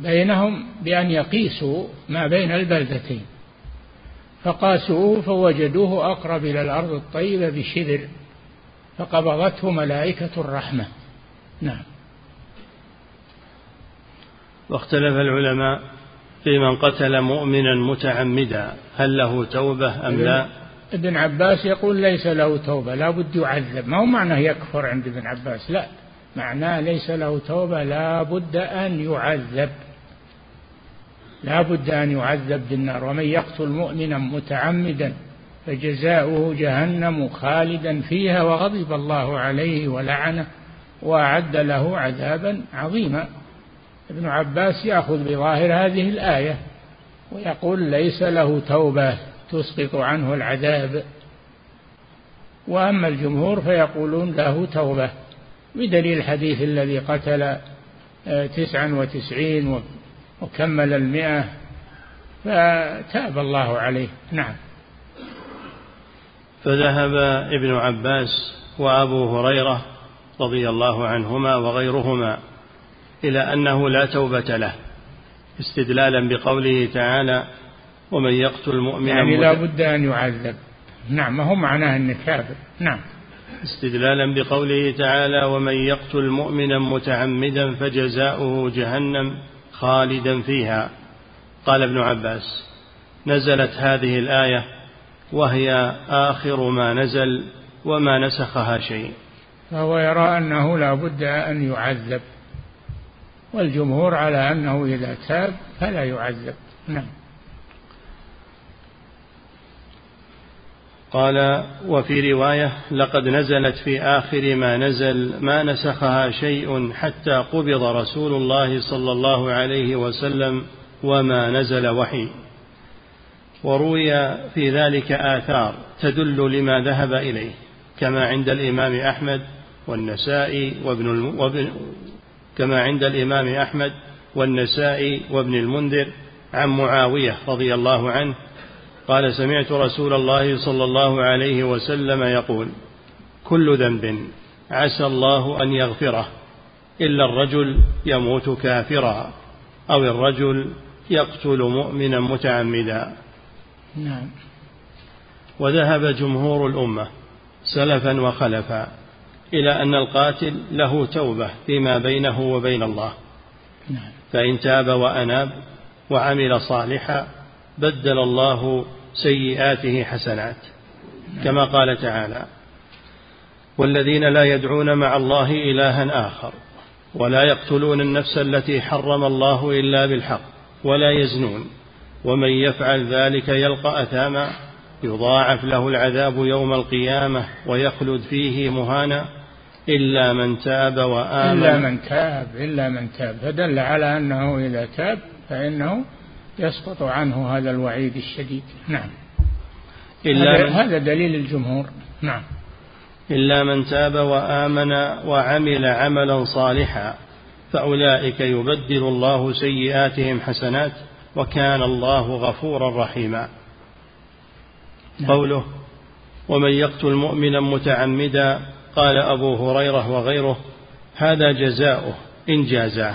بينهم بأن يقيسوا ما بين البلدتين. فقاسوه فوجدوه أقرب إلى الأرض الطيبة بشبر فقبضته ملائكة الرحمة. نعم. واختلف العلماء في من قتل مؤمنا متعمدا هل له توبة أم لا؟ ابن عباس يقول ليس له توبة لا بد يعذب. ما هو معناه يكفر عند ابن عباس؟ لا. معناه ليس له توبة لا بد أن يعذب. لا بد أن يعذب بالنار. ومن يقتل مؤمنا متعمدا فجزاؤه جهنم خالدا فيها وغضب الله عليه ولعنه وأعد له عذابا عظيما. ابن عباس يأخذ بظاهر هذه الآية ويقول ليس له توبة تسقط عنه العذاب. وأما الجمهور فيقولون له توبة بدليل الحديث الذي قتل آه، تسعا وتسعين وكمل المئة. فتاب الله عليه. نعم. فذهب ابن عباس وأبو هريرة رضي الله عنهما وغيرهما إلى أنه لا توبة له استدلالا بقوله تعالى ومن يقتل مؤمنا يعني لا بد أن يعذب. نعم ما هو معناه أنه كافر. نعم. استدلالا بقوله تعالى ومن يقتل مؤمنا متعمدا فجزاؤه جهنم خالدا فيها. قال ابن عباس نزلت هذه الآية وهي آخر ما نزل وما نسخها شيء. فهو يرى أنه لا بد أن يعذب. والجمهور على أنه إذا تاب فلا يعذب. نعم. قال وفي رواية لقد نزلت في آخر ما نزل ما نسخها شيء حتى قبض رسول الله صلى الله عليه وسلم وما نزل وحي. وروي في ذلك آثار تدل لما ذهب إليه كما عند الإمام أحمد والنسائي وابن, كما عند الإمام أحمد والنسائي وابن المنذر عن معاوية رضي الله عنه قال سمعت رسول الله صلى الله عليه وسلم يقول كل ذنب عسى الله أن يغفره إلا الرجل يموت كافرا أو الرجل يقتل مؤمنا متعمدا. نعم. وذهب جمهور الأمة سلفا وخلفا. إلى أن القاتل له توبة فيما بينه وبين الله نعم. فإن تاب وأناب وعمل صالحا بدل الله سيئاته حسنات. كما قال تعالى والذين لا يدعون مع الله إلها آخر ولا يقتلون النفس التي حرم الله إلا بالحق ولا يزنون ومن يفعل ذلك يلقى أثاما يضاعف له العذاب يوم القيامة ويخلد فيه مهانا إلا من تاب وآمن. إلا من تاب إلا من تاب. فدل على أنه إذا تاب فإنه يسقط عنه هذا الوعيد الشديد. نعم. إلا هذا, من هذا دليل الجمهور. نعم. إلا من تاب وآمن وعمل عملا صالحا فأولئك يبدل الله سيئاتهم حسنات وكان الله غفورا رحيما. نعم. قوله ومن يقتل مؤمنا متعمدا قال أبو هريرة وغيره هذا جزاؤه إن جازاه.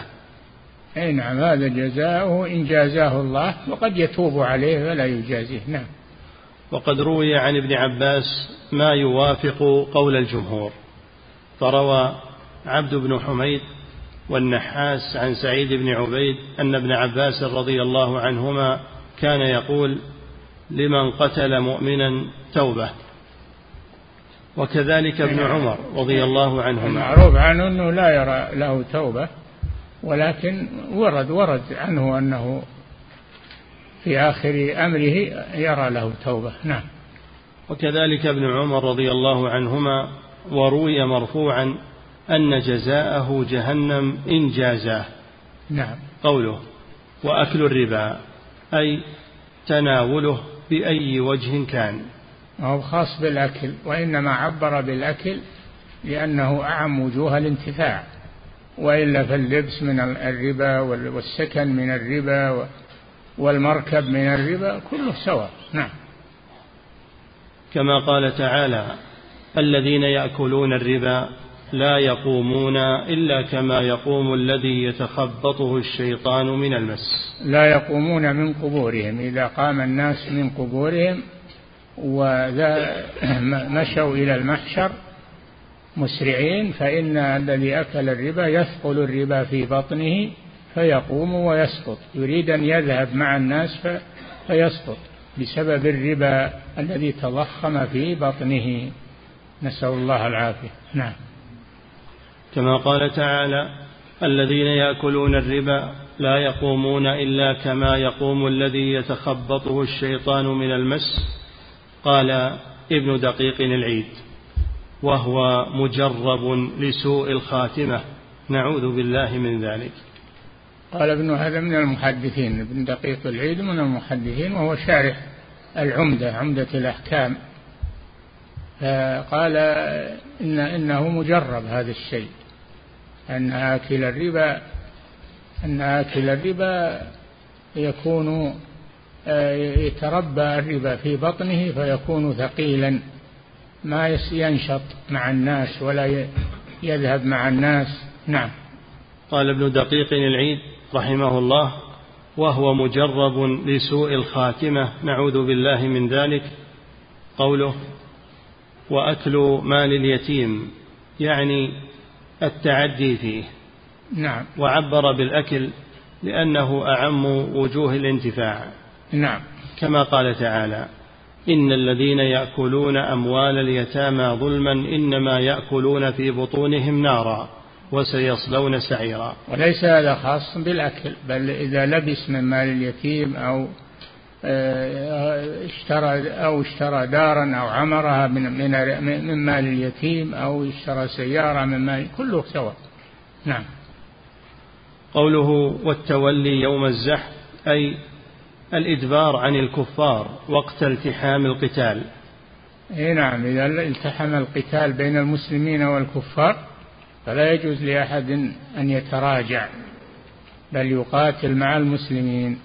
أي نعم هذا جزاؤه إن جازاه الله وقد يتوب عليه فلا يجازيه. نعم. وقد روي عن ابن عباس ما يوافق قول الجمهور. فروى عبد بن حميد والنحاس عن سعيد بن عبيد أن ابن عباس رضي الله عنهما كان يقول لمن قتل مؤمنا توبة. وكذلك ابن عمر رضي الله عنهما. معروف عنه أنه لا يرى له توبة ولكن ورد ورد عنه أنه في آخر أمره يرى له توبة. نعم. وكذلك ابن عمر رضي الله عنهما وروي مرفوعا أن جزاءه جهنم إن جازاه. نعم. قوله وأكل الربا أي تناوله بأي وجه كان. هو خاص بالأكل وإنما عبر بالأكل لأنه أعم وجوه الانتفاع وإلا فاللبس من الربا والسكن من الربا والمركب من الربا كله سواء. نعم. كما قال تعالى الذين يأكلون الربا لا يقومون إلا كما يقوم الذي يتخبطه الشيطان من المس. لا يقومون من قبورهم إذا قام الناس من قبورهم ومشوا [clears throat] إلى المحشر مسرعين فإن الذي أكل الربا يثقل الربا في بطنه فيقوم ويسقط. يريد أن يذهب مع الناس فيسقط بسبب الربا الذي تضخم في بطنه. نسأل الله العافية. نعم. كما قال تعالى الذين يأكلون الربا لا يقومون إلا كما يقوم الذي يتخبطه الشيطان من المس. قال ابن دقيق العيد وهو مجرب لسوء الخاتمة. نعوذ بالله من ذلك. قال ابن هذا من المحدثين ابن دقيق العيد من المحدثين وهو شارح العمدة عمدة الأحكام. فقال إن إنه مجرب هذا الشيء أن آكل الربا أن آكل الربا يكون يتربى الربا في بطنه فيكون ثقيلا. ما ينشط مع الناس ولا يذهب مع الناس. نعم. قال ابن دقيق العيد رحمه الله وهو مجرب لسوء الخاتمة نعوذ بالله من ذلك. قوله وأكل مال اليتيم يعني التعدي فيه. نعم. وعبر بالأكل لأنه أعم وجوه الانتفاع. نعم. كما قال تعالى إن الذين يأكلون أموال اليتامى ظلما إنما يأكلون في بطونهم نارا وسيصلون سعيرا. وليس هذا خاص بالأكل بل إذا لبس من مال اليتيم أو آه، اشترى أو اشترى دارا أو عمرها من من من مال اليتيم أو اشترى سيارة من مال كله سواء. نعم. قوله والتولي يوم الزحف أي الإدبار عن الكفار وقت التحام القتال. إي نعم إذا التحم القتال بين المسلمين والكفار فلا يجوز لأحد أن يتراجع بل يقاتل مع المسلمين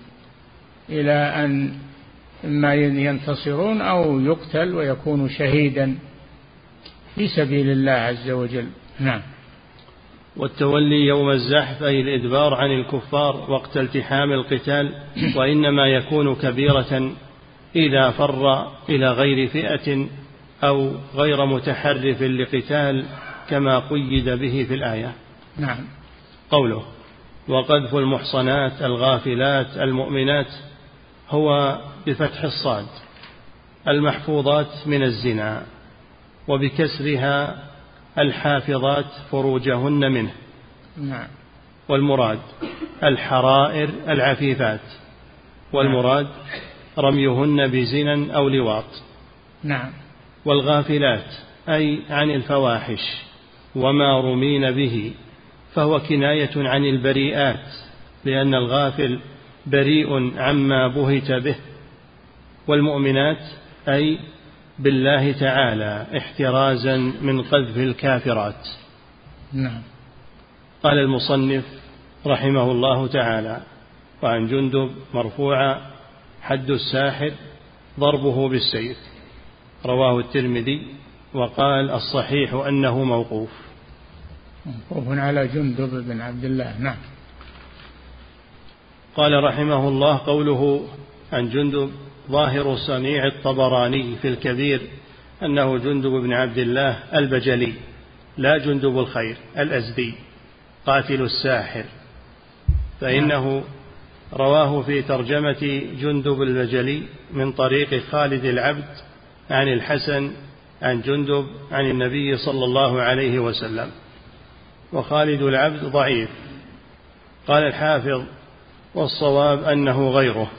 إلى أن إما ينتصرون أو يقتل ويكون شهيدا في سبيل الله عز وجل. نعم. والتولي يوم الزحف أي الإدبار عن الكفار وقت التحام القتال [clears throat] وإنما يكون كبيرة إذا فر إلى غير فئة أو غير متحرف لقتال كما قيد به في الآية. نعم. قوله وقذف المحصنات الغافلات المؤمنات هو بفتح الصاد المحفوظات من الزنا وبكسرها الحافظات فروجهن منه. نعم. والمراد الحرائر العفيفات. والمراد رميهن بزنا أو لواط. نعم. والغافلات أي عن الفواحش وما رمين به فهو كناية عن البريئات لأن الغافل بريء عما بهت به. والمؤمنات أي بالله تعالى احترازا من قذف الكافرات. نعم. قال المصنف رحمه الله تعالى وعن جندب مرفوعا حد الساحر ضربه بالسيف رواه الترمذي وقال الصحيح أنه موقوف موقوف على جندب بن عبد الله نعم. قال رحمه الله قوله عن جندب ظاهر صنيع الطبراني في الكبير أنه جندب بن عبد الله البجلي لا جندب الخير الأزدي قاتل الساحر. فإنه رواه في ترجمة جندب البجلي من طريق خالد العبد عن الحسن عن جندب عن النبي صلى الله عليه وسلم. وخالد العبد ضعيف. قال الحافظ والصواب أنه غيره.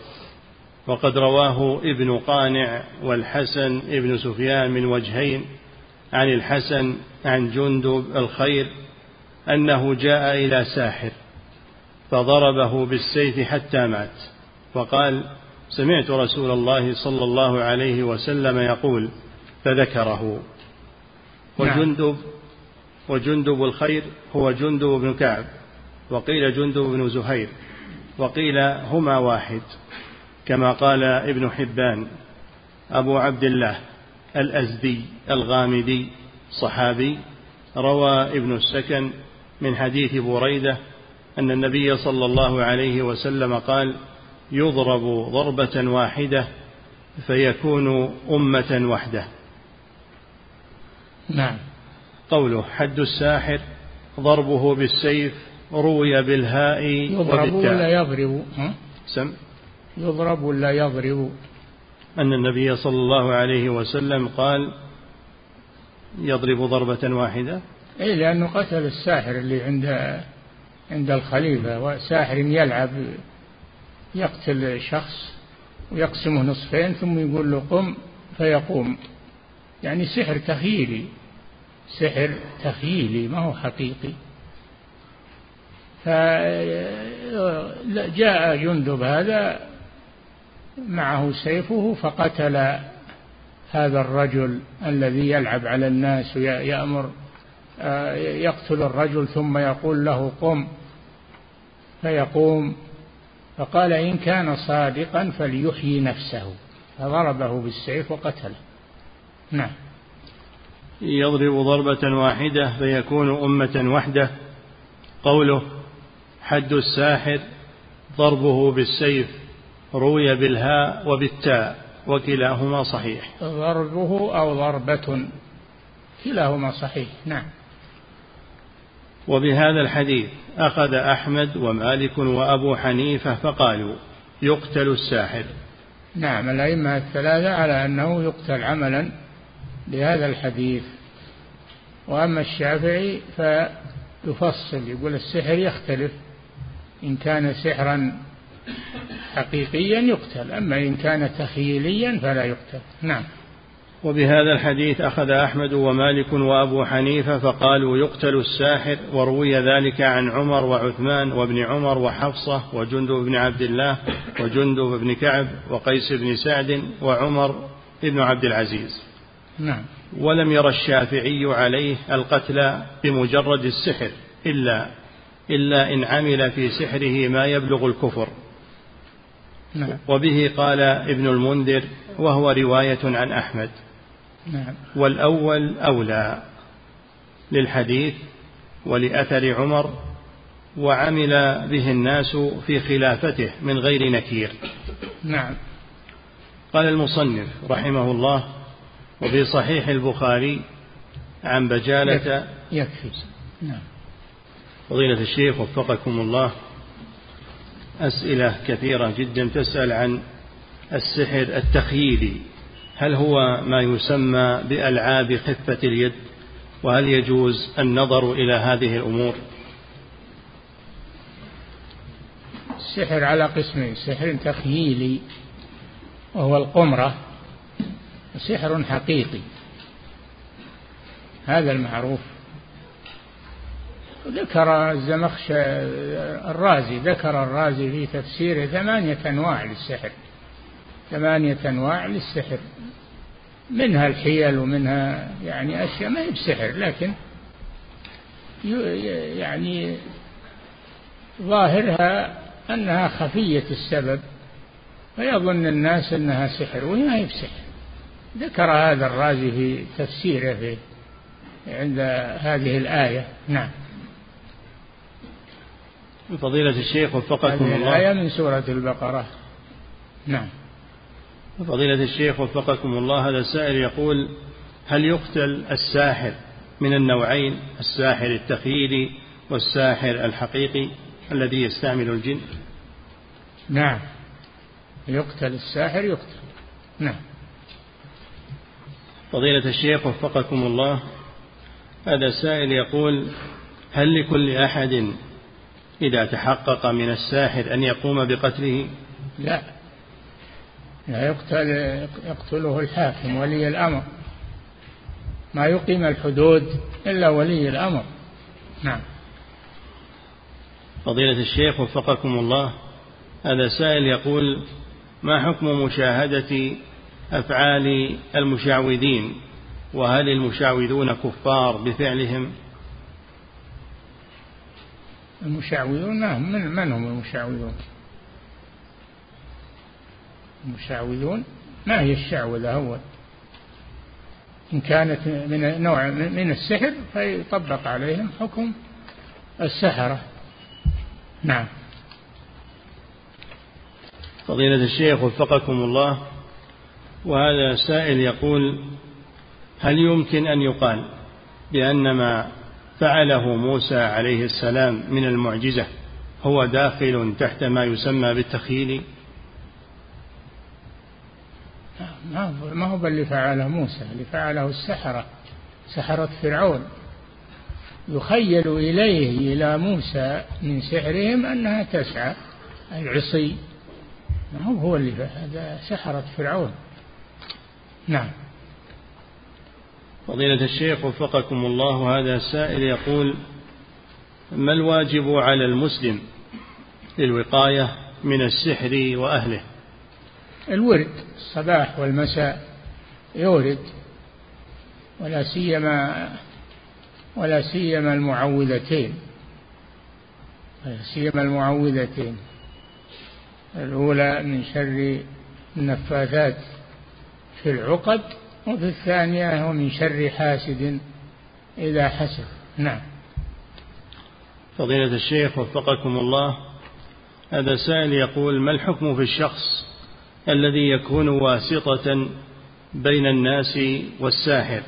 وقد رواه ابن قانع والحسن ابن سفيان من وجهين عن الحسن عن جندب الخير أنه جاء إلى ساحر فضربه بالسيف حتى مات وقال سمعت رسول الله صلى الله عليه وسلم يقول فذكره نعم. وجندب وجندب الخير هو جندب بن كعب وقيل جندب بن زهير وقيل هما واحد كما قال ابن حبان أبو عبد الله الأزدي الغامدي صحابي روى ابن السكن من حديث بريدة أن النبي صلى الله عليه وسلم قال يضرب ضربة واحدة فيكون أمة وحده. نعم. قوله حد الساحر ضربه بالسيف روي بالهاء يضرب ولا يضرب؟ سم؟ يضرب ولا يضرب؟ أن النبي صلى الله عليه وسلم قال يضرب ضربة واحدة. أي لأنه قتل الساحر اللي عند عند الخليفة وساحر يلعب يقتل شخص ويقسمه نصفين ثم يقول له قم فيقوم. يعني سحر تخيلي سحر تخيلي ما هو حقيقي. فجاء جندب هذا معه سيفه فقتل هذا الرجل الذي يلعب على الناس ويأمر آه، يقتل الرجل ثم يقول له قم. فيقوم. فقال إن كان صادقا فليحيي نفسه. فضربه بالسيف وقتله. نعم. يضرب ضربة واحدة فيكون أمة وحدة. قوله حد الساحر ضربه بالسيف. روي بالهاء وبالتاء وكلاهما صحيح. ضربه أو ضربة كلاهما صحيح. نعم. وبهذا الحديث أخذ أحمد ومالك وأبو حنيفة فقالوا يقتل الساحر. نعم الأئمة الثلاثة على أنه يقتل عملا بهذا الحديث. وأما الشافعي فيفصل يقول السحر يختلف إن كان سحرا حقيقيا يقتل أما إن كان تخيليا فلا يقتل. نعم. وبهذا الحديث أخذ أحمد ومالك وأبو حنيفة فقالوا يقتل الساحر وروي ذلك عن عمر وعثمان وابن عمر وحفصة وجندب بن عبد الله وجندب بن كعب وقيس بن سعد وعمر بن عبد العزيز. نعم. ولم ير الشافعي عليه القتل بمجرد السحر إلا إلا إن عمل في سحره ما يبلغ الكفر. نعم. وبه قال ابن المنذر وهو رواية عن أحمد. نعم. والأول أولى للحديث ولأثر عمر وعمل به الناس في خلافته من غير نكير. نعم. قال المصنف رحمه الله وفي صحيح البخاري عن بجالة يكفي. نعم. فضيلة الشيخ وفقكم الله أسئلة كثيرة جدا تسأل عن السحر التخييلي. هل هو ما يسمى بألعاب خفة اليد؟ وهل يجوز النظر إلى هذه الأمور؟ السحر على قسمين سحر تخييلي وهو القمرة سحر حقيقي. هذا المعروف. ذكر الزمخش الرازي ذكر الرازي في تفسيره ثمانية أنواع للسحر. ثمانية أنواع للسحر. منها الحيل ومنها يعني أشياء ما هي بسحر لكن يعني ظاهرها أنها خفية السبب فيظن الناس أنها سحر وهي ما هي بسحر. ذكر هذا الرازي في تفسيره في عند هذه الآية. نعم. فضيلة الشيخ وفقكم الله. آية من سورة البقرة. نعم. فضيلة الشيخ وفقكم الله هذا السائل يقول هل يقتل الساحر من النوعين الساحر التخييلي والساحر الحقيقي الذي يستعمل الجن؟ نعم. يقتل الساحر يقتل. نعم. فضيلة الشيخ وفقكم الله هذا سائل يقول هل لكل أحد إذا تحقق من الساحر أن يقوم بقتله؟ لا. لا يقتل يقتله الحاكم ولي الأمر. ما يقيم الحدود إلا ولي الأمر. نعم. فضيلة الشيخ وفقكم الله هذا سائل يقول ما حكم مشاهدة أفعال المشعوذين؟ وهل المشعوذون كفار بفعلهم؟ المشعوذون نعم من, من هم المشعوذون؟ المشعوذون؟ ما هي الشعوذة أول؟ إن كانت من نوع من السحر فيطبق عليهم حكم السحرة. نعم. فضيلة الشيخ وفقكم الله وهذا سائل يقول هل يمكن أن يقال بأن ما فعله موسى عليه السلام من المعجزة هو داخل تحت ما يسمى بالتخيل ما هو اللي فعله موسى اللي فعله السحرة سحرة فرعون. يخيل إليه إلى موسى من سحرهم أنها تسعى العصي. ما هو هو اللي هذا سحرة فرعون. نعم. فضيلة الشيخ وفقكم الله هذا السائل يقول ما الواجب على المسلم للوقاية من السحر وأهله؟ الورد الصباح والمساء يورد ولا سيما ولا سيما المعوذتين ولا سيما المعوذتين. الأولى من شر النفاثات في العقد وفي الثانية ومن شر حاسد إذا حسد نعم فضيلة الشيخ وفقكم الله هذا سائل يقول ما الحكم في الشخص الذي يكون واسطة بين الناس والساحر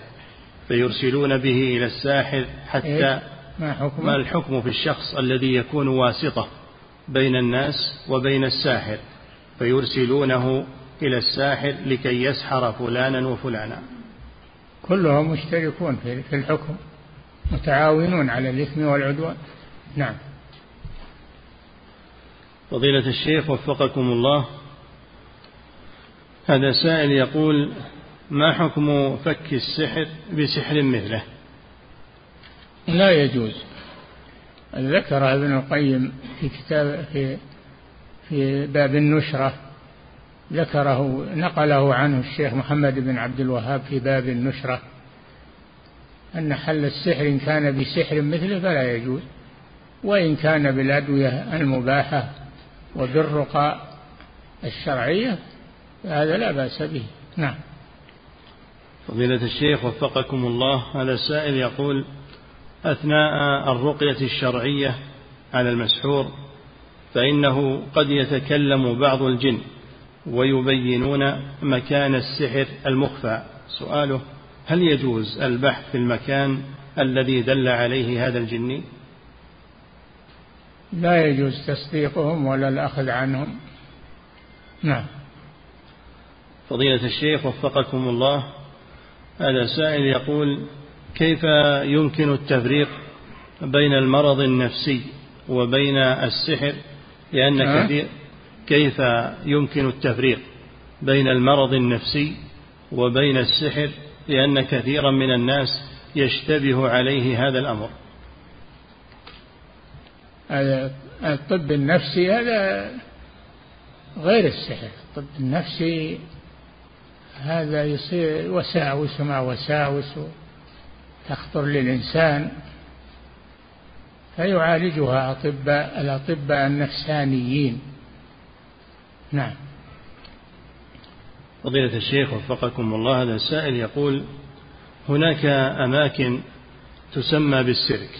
فيرسلون به إلى الساحر حتى إيه؟ ما, حكم؟ ما الحكم في الشخص الذي يكون واسطة بين الناس وبين الساحر فيرسلونه إلى الساحر لكي يسحر فلانا وفلانا. كلهم مشتركون في الحكم متعاونون على الإثم والعدوان. نعم. فضيلة الشيخ وفقكم الله. هذا سائل يقول ما حكم فك السحر بسحر مثله؟ لا يجوز. ذكر ابن القيم في كتاب في في باب النشرة ذكره نقله عنه الشيخ محمد بن عبد الوهاب في باب النشرة أن حل السحر إن كان بسحر مثله فلا يجوز وإن كان بالأدوية المباحة وبالرقى الشرعية فهذا لا بأس به. نعم. فضيلة الشيخ وفقكم الله هذا السائل يقول أثناء الرقية الشرعية على المسحور فإنه قد يتكلم بعض الجن ويبينون مكان السحر المخفى. سؤاله هل يجوز البحث في المكان الذي دل عليه هذا الجني؟ لا يجوز تصديقهم ولا الأخذ عنهم. نعم. فضيلة الشيخ وفقكم الله. هذا سائل يقول كيف يمكن التفريق بين المرض النفسي وبين السحر؟ لأن كثير كيف يمكن التفريق بين المرض النفسي وبين السحر لأن كثيرا من الناس يشتبه عليه هذا الأمر؟ الطب النفسي هذا غير السحر. الطب النفسي هذا يصير وساوس مع وساوس تخطر للإنسان فيعالجها أطباء الأطباء النفسانيين. نعم. فضيلة الشيخ وفقكم الله هذا السائل يقول هناك أماكن تسمى بالسيرك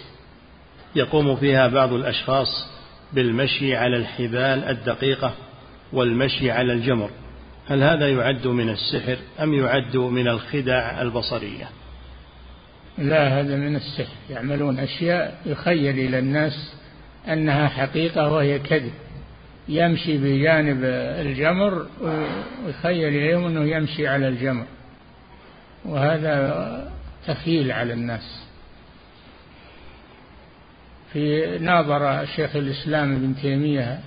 يقوم فيها بعض الأشخاص بالمشي على الحبال الدقيقة والمشي على الجمر. هل هذا يعد من السحر أم يعد من الخدع البصرية؟ لا هذا من السحر. يعملون أشياء يخيل إلى الناس أنها حقيقة وهي كذب. يمشي بجانب الجمر ويخيل إليهم أنه يمشي على الجمر. وهذا تخيل على الناس. في ناظر شيخ الإسلام ابن تيمية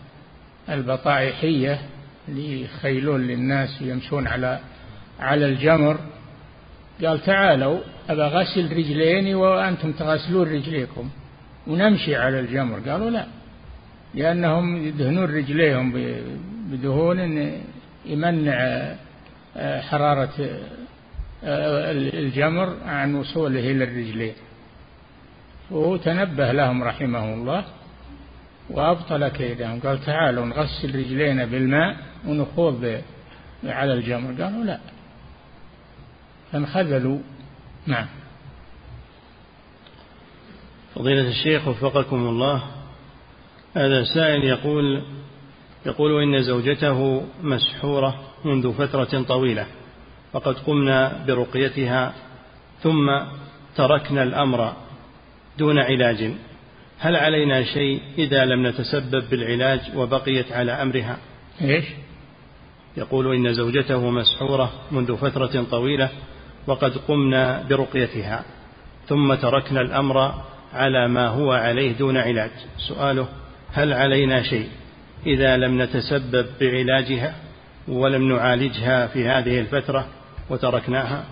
البطائحية اللي يخيلون للناس ويمشون على على الجمر. قال تعالوا أبا غسل رجليني وأنتم تغسلون رجليكم ونمشي على الجمر. قالوا لا. لأنهم يدهنون رجليهم بدهون يمنع آه، حرارة آه، الجمر عن وصوله إلى الرجلين. وهو تنبه لهم رحمه الله وأبطل كيدهم. قال تعالوا نغسل رجلينا بالماء ونخوض على الجمر. قالوا لا. فانخذلوا. نعم. فضيلة الشيخ وفقكم الله. هذا سائل يقول يقول إن زوجته مسحورة منذ فترة طويلة وقد قمنا برقيتها ثم تركنا الأمر دون علاج. هل علينا شيء إذا لم نتسبب بالعلاج وبقيت على أمرها؟ إيش؟ يقول إن زوجته مسحورة منذ فترة طويلة وقد قمنا برقيتها ثم تركنا الأمر على ما هو عليه دون علاج. سؤاله هل علينا شيء إذا لم نتسبب بعلاجها ولم نعالجها في هذه الفترة وتركناها؟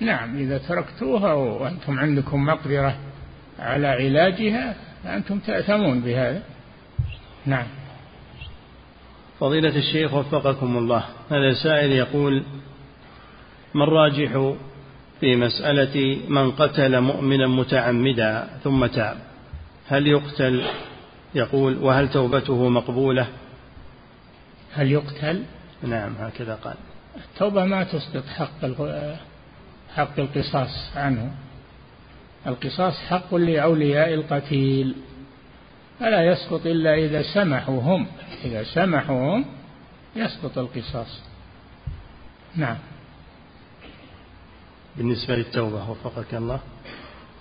نعم إذا تركتوها وأنتم عندكم مقدرة على علاجها فأنتم تأثمون بهذا. نعم. فضيلة الشيخ وفقكم الله هذا سائل يقول ما الراجح في مسألة من قتل مؤمنا متعمدا ثم تاب هل يقتل يقول وهل توبته مقبولة؟ هل يقتل؟ نعم هكذا قال. التوبة ما تسقط حق حق القصاص عنه. القصاص حق لأولياء القتيل. فلا يسقط إلا إذا سمحوا هم إذا سمحوا هم يسقط القصاص. نعم. بالنسبة للتوبة وفقك الله.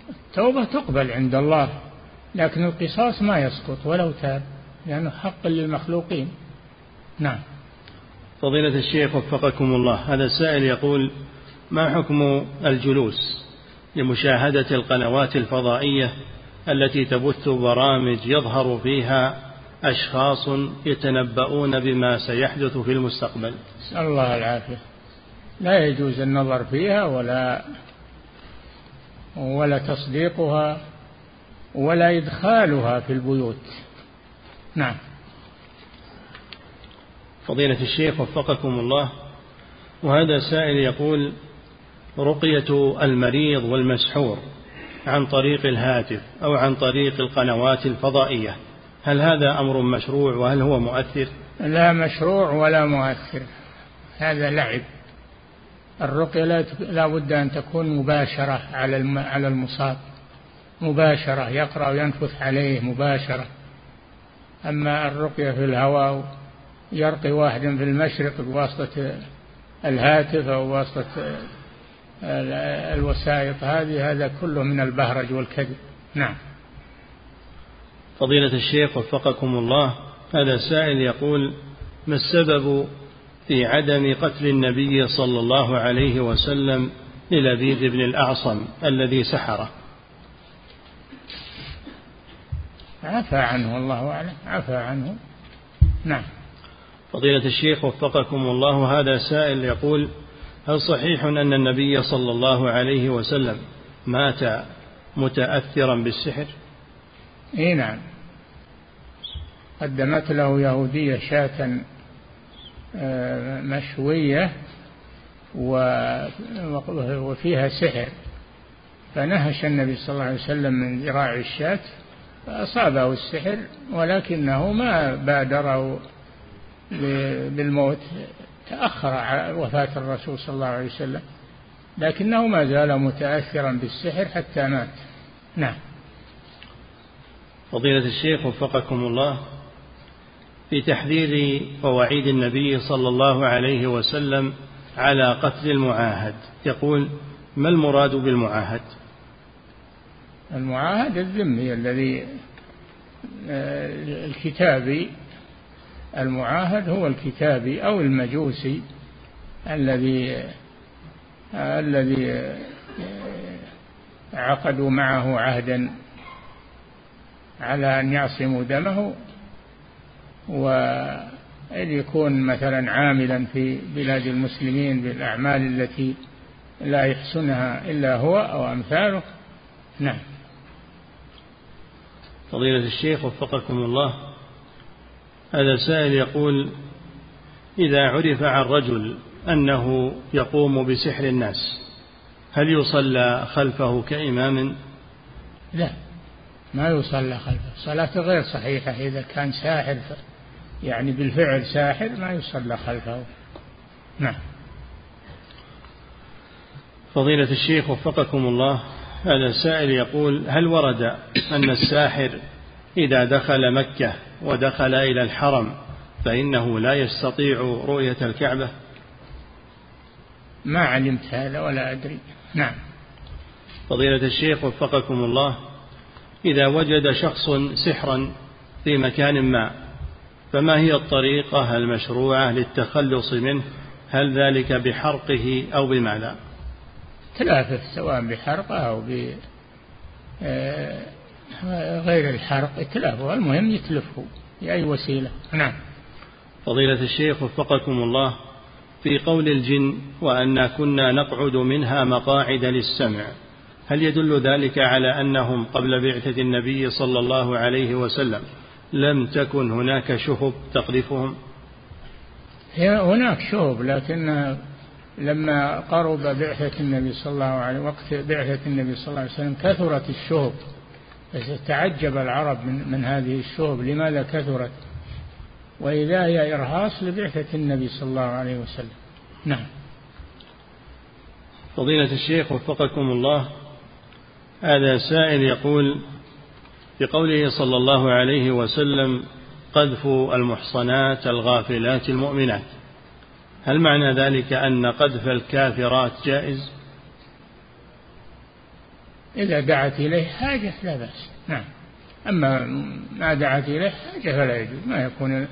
التوبة تقبل عند الله. لكن القصاص ما يسقط ولو تاب لأنه حق للمخلوقين. نعم. فضيلة الشيخ وفقكم الله هذا السائل يقول ما حكم الجلوس لمشاهدة القنوات الفضائية التي تبث برامج يظهر فيها أشخاص يتنبؤون بما سيحدث في المستقبل؟ نسأل الله العافية. لا يجوز النظر فيها ولا ولا تصديقها. ولا إدخالها في البيوت. نعم. فضيلة الشيخ وفقكم الله وهذا سائل يقول رقية المريض والمسحور عن طريق الهاتف أو عن طريق القنوات الفضائية هل هذا أمر مشروع وهل هو مؤثر؟ لا مشروع ولا مؤثر. هذا لعب. الرقية لا بد أن تكون مباشرة على على المصاب. مباشرة يقرأ وينفث عليه مباشرة. أما الرقية في الهواء يرقي واحد في المشرق بواسطة الهاتف أو بواسطة الوسائط. هذه هذا كله من البهرج والكذب. نعم. فضيلة الشيخ وفقكم الله هذا سائل يقول ما السبب في عدم قتل النبي صلى الله عليه وسلم للبيد بن الأعصم الذي سحره؟ عفى عنه والله أعلم. عفى عنه. نعم. فضيلة الشيخ وفقكم الله هذا سائل يقول هل صحيح أن النبي صلى الله عليه وسلم مات متأثرا بالسحر؟ إي نعم. قدمت له يهودية شاة آه، مشوية وفيها سحر. فنهش النبي صلى الله عليه وسلم من ذراع الشاة فأصابه السحر ولكنه ما بادره بالموت تأخر وفاة الرسول صلى الله عليه وسلم لكنه ما زال متأثرا بالسحر حتى مات. نعم. فضيلة الشيخ وفقكم الله في تحذير ووعيد النبي صلى الله عليه وسلم على قتل المعاهد يقول ما المراد بالمعاهد؟ المعاهد الذمي الذي آه، الكتابي المعاهد هو الكتابي أو المجوسي الذي الذي عقدوا معه عهدا على أن يعصموا دمه وأن يكون مثلا عاملا في بلاد المسلمين بالأعمال التي لا يحسنها إلا هو أو أمثاله. نعم. فضيلة الشيخ وفقكم الله. هذا سائل يقول إذا عرف عن رجل أنه يقوم بسحر الناس هل يصلى خلفه كإمام؟ لا ما يصلى خلفه. صلاة غير صحيحة. إذا كان ساحر يعني بالفعل ساحر ما يصلى خلفه. نعم. فضيلة الشيخ وفقكم الله هذا سائل يقول هل ورد أن الساحر إذا دخل مكة ودخل إلى الحرم فإنه لا يستطيع رؤية الكعبة؟ ما علمت هذا ولا أدري. نعم. فضيلة الشيخ وفقكم الله إذا وجد شخص سحرا في مكان ما فما هي الطريقة المشروعة للتخلص منه؟ هل ذلك بحرقه أو بماذا؟ تلافه سواء بحرقه أو ب آه، غير الحرق يتلافه المهم يتلفه بأي وسيلة. نعم. فضيلة الشيخ وفقكم الله في قول الجن وأنا كنا نقعد منها مقاعد للسمع. هل يدل ذلك على أنهم قبل بعثة النبي صلى الله عليه وسلم لم تكن هناك شهب تقذفهم؟ هناك شهب لكن لما قرب بعثة النبي صلى الله عليه وقت بعثة النبي صلى الله عليه وسلم كثرت الشهب. تعجب العرب من, من هذه الشهب. لماذا كثرت؟ وإذا هي إرهاص لبعثة النبي صلى الله عليه وسلم. نعم. فضيلة الشيخ وفقكم الله هذا سائل يقول بقوله صلى الله عليه وسلم قذف المحصنات الغافلات المؤمنات. هل معنى ذلك أن قذف الكافرات جائز؟ إذا دعت إليه حاجة لا بأس. نعم. أما ما دعت إليه حاجة فلا يجوز. ما يكون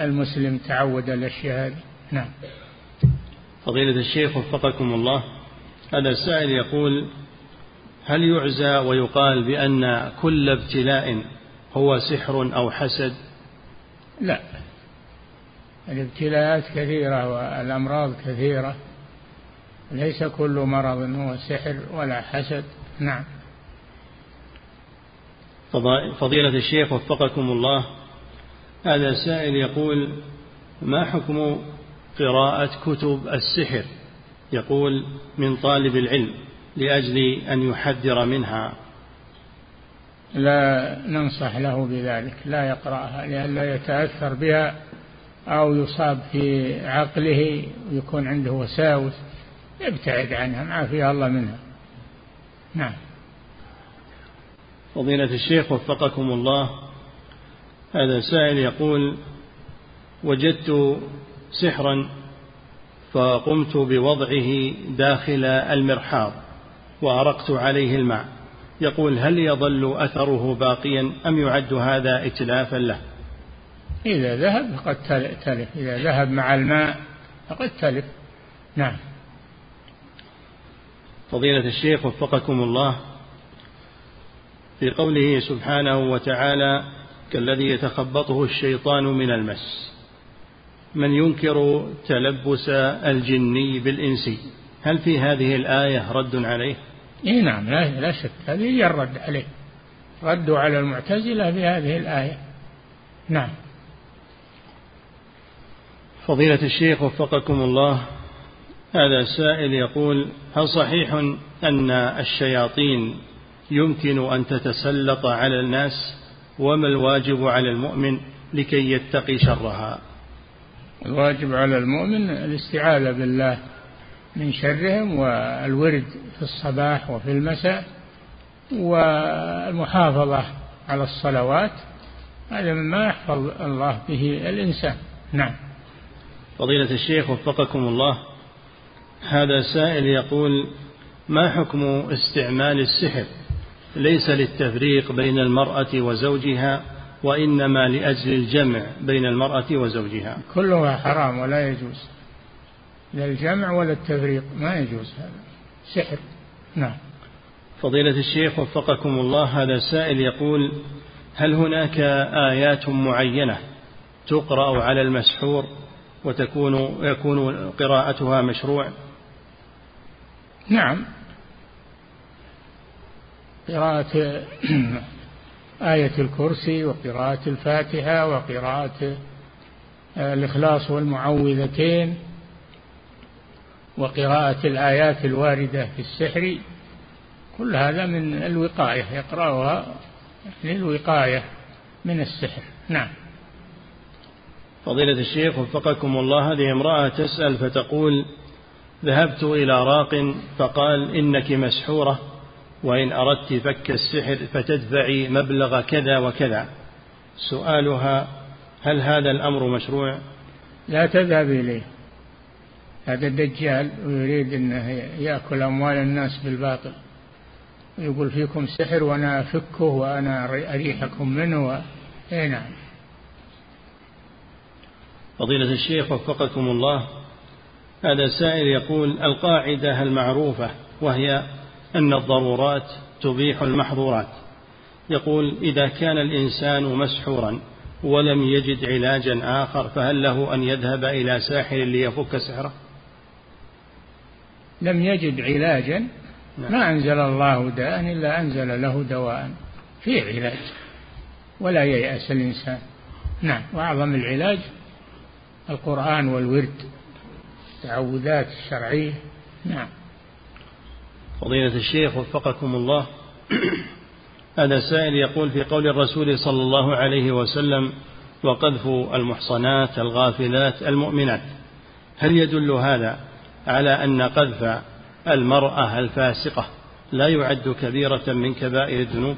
المسلم تعود الأشياء هذه نعم. فضيلة الشيخ وفقكم الله هذا السائل يقول هل يعزى ويقال بأن كل ابتلاء هو سحر أو حسد؟ لا. الابتلاءات كثيرة والأمراض كثيرة. ليس كل مرض هو سحر ولا حسد. نعم. فضيلة الشيخ وفقكم الله. هذا سائل يقول ما حكم قراءة كتب السحر؟ يقول من طالب العلم لأجل أن يحذر منها. لا ننصح له بذلك لا يقرأها لئلا يتأثر بها أو يصاب في عقله ويكون عنده وساوس يبتعد عنها ما فيها الله منها. نعم. فضيلة الشيخ وفقكم الله هذا سائل يقول وجدت سحرا فقمت بوضعه داخل المرحاض وأرقت عليه الماء. يقول هل يظل أثره باقيا أم يعد هذا إتلافا له؟ إذا ذهب فقد تلف. إذا ذهب مع الماء فقد تلف. نعم. فضيلة الشيخ وفقكم الله في قوله سبحانه وتعالى كالذي يتخبطه الشيطان من المس. من ينكر تلبس الجني بالإنسي هل في هذه الآية رد عليه؟ إيه نعم لا, لا شك. هذه هي الرد عليه. ردوا على المعتزلة في هذه الآية. نعم. فضيلة الشيخ وفقكم الله هذا سائل يقول هل صحيح أن الشياطين يمكن أن تتسلط على الناس وما الواجب على المؤمن لكي يتقي شرها؟ الواجب على المؤمن الاستعاذة بالله من شرهم والورد في الصباح وفي المساء والمحافظة على الصلوات هذا مما يحفظ الله به الإنسان. نعم. فضيلة الشيخ وفقكم الله هذا سائل يقول ما حكم استعمال السحر؟ ليس للتفريق بين المرأة وزوجها وإنما لأجل الجمع بين المرأة وزوجها. كلها حرام ولا يجوز. لا الجمع ولا التفريق ما يجوز هذا. سحر نعم. فضيلة الشيخ وفقكم الله هذا سائل يقول هل هناك آيات معينة تقرأ على المسحور؟ وتكون يكون قراءتها مشروع. نعم. قراءة [clears throat] آية الكرسي وقراءة الفاتحة وقراءة الإخلاص والمعوذتين وقراءة الآيات الواردة في السحر. كل هذا من الوقاية يقرأها للوقاية من السحر. نعم. فضيلة الشيخ وفقكم الله هذه امرأة تسأل فتقول ذهبت إلى راق فقال إنك مسحورة وإن أردت فك السحر فتدفعي مبلغ كذا وكذا. سؤالها هل هذا الأمر مشروع؟ لا تذهب إليه. هذا الدجال ويريد أنه يأكل أموال الناس بالباطل. يقول فيكم سحر وأنا أفكه وأنا أريحكم منه و... إيه نعم. فضيلة الشيخ وفقكم الله هذا سائل يقول القاعدة المعروفة وهي أن الضرورات تبيح المحظورات. يقول إذا كان الإنسان مسحورا ولم يجد علاجا آخر فهل له أن يذهب إلى ساحر ليفك سحره؟ لم يجد علاجا؟ نعم. ما أنزل الله داء إلا أنزل له دواء. في علاج ولا ييأس الإنسان. نعم وأعظم العلاج القرآن والورد التعوذات الشرعية. نعم. فضيلة الشيخ وفقكم الله. هذا سائل يقول في قول الرسول صلى الله عليه وسلم وقذف المحصنات الغافلات المؤمنات. هل يدل هذا على أن قذف المرأة الفاسقة لا يعد كبيرة من كبائر الذنوب؟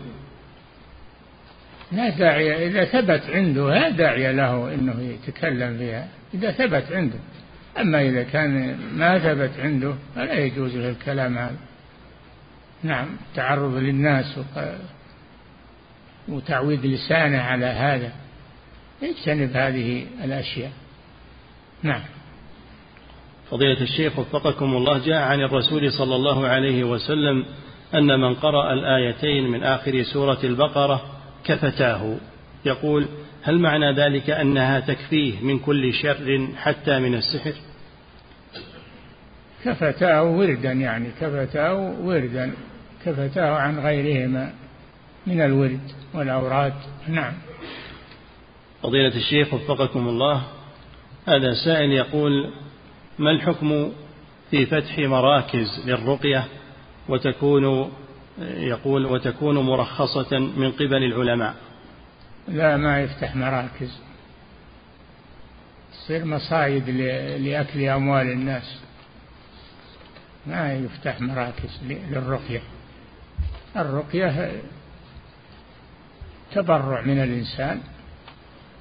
لا داعي إذا ثبت عنده لا داعي له أنه يتكلم فيها إذا ثبت عنده. أما إذا كان ما ثبت عنده فلا يجوز له الكلام هذا. نعم تعرض للناس وتعويد لسانه على هذا. يجتنب هذه الأشياء. نعم. فضيلة الشيخ وفقكم الله جاء عن الرسول صلى الله عليه وسلم أن من قرأ الآيتين من آخر سورة البقرة كفتاه. يقول هل معنى ذلك أنها تكفيه من كل شر حتى من السحر؟ كفتاه وردا يعني كفتاه وردا كفتاه عن غيرهما من الورد والأوراد نعم. فضيلة الشيخ وفقكم الله هذا سائل يقول ما الحكم في فتح مراكز للرقية وتكون يقول وتكون مرخصة من قبل العلماء. لا ما يفتح مراكز. تصير مصايد لأكل أموال الناس. ما يفتح مراكز للرقية. الرقية تبرع من الإنسان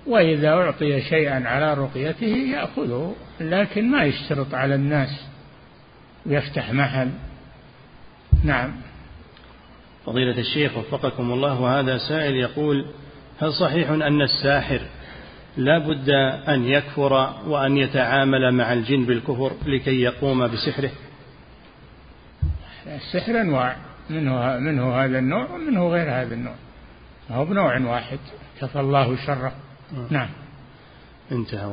وإذا أعطي شيئا على رقيته يأخذه لكن ما يشترط على الناس. ويفتح محل. نعم. فضيلة الشيخ وفقكم الله وهذا سائل يقول هل صحيح أن الساحر لا بد أن يكفر وأن يتعامل مع الجن بالكفر لكي يقوم بسحره؟ السحر أنواع منه, منه هذا النوع ومنه غير هذا النوع. هو بنوع واحد كفى الله شره. نعم. انتهى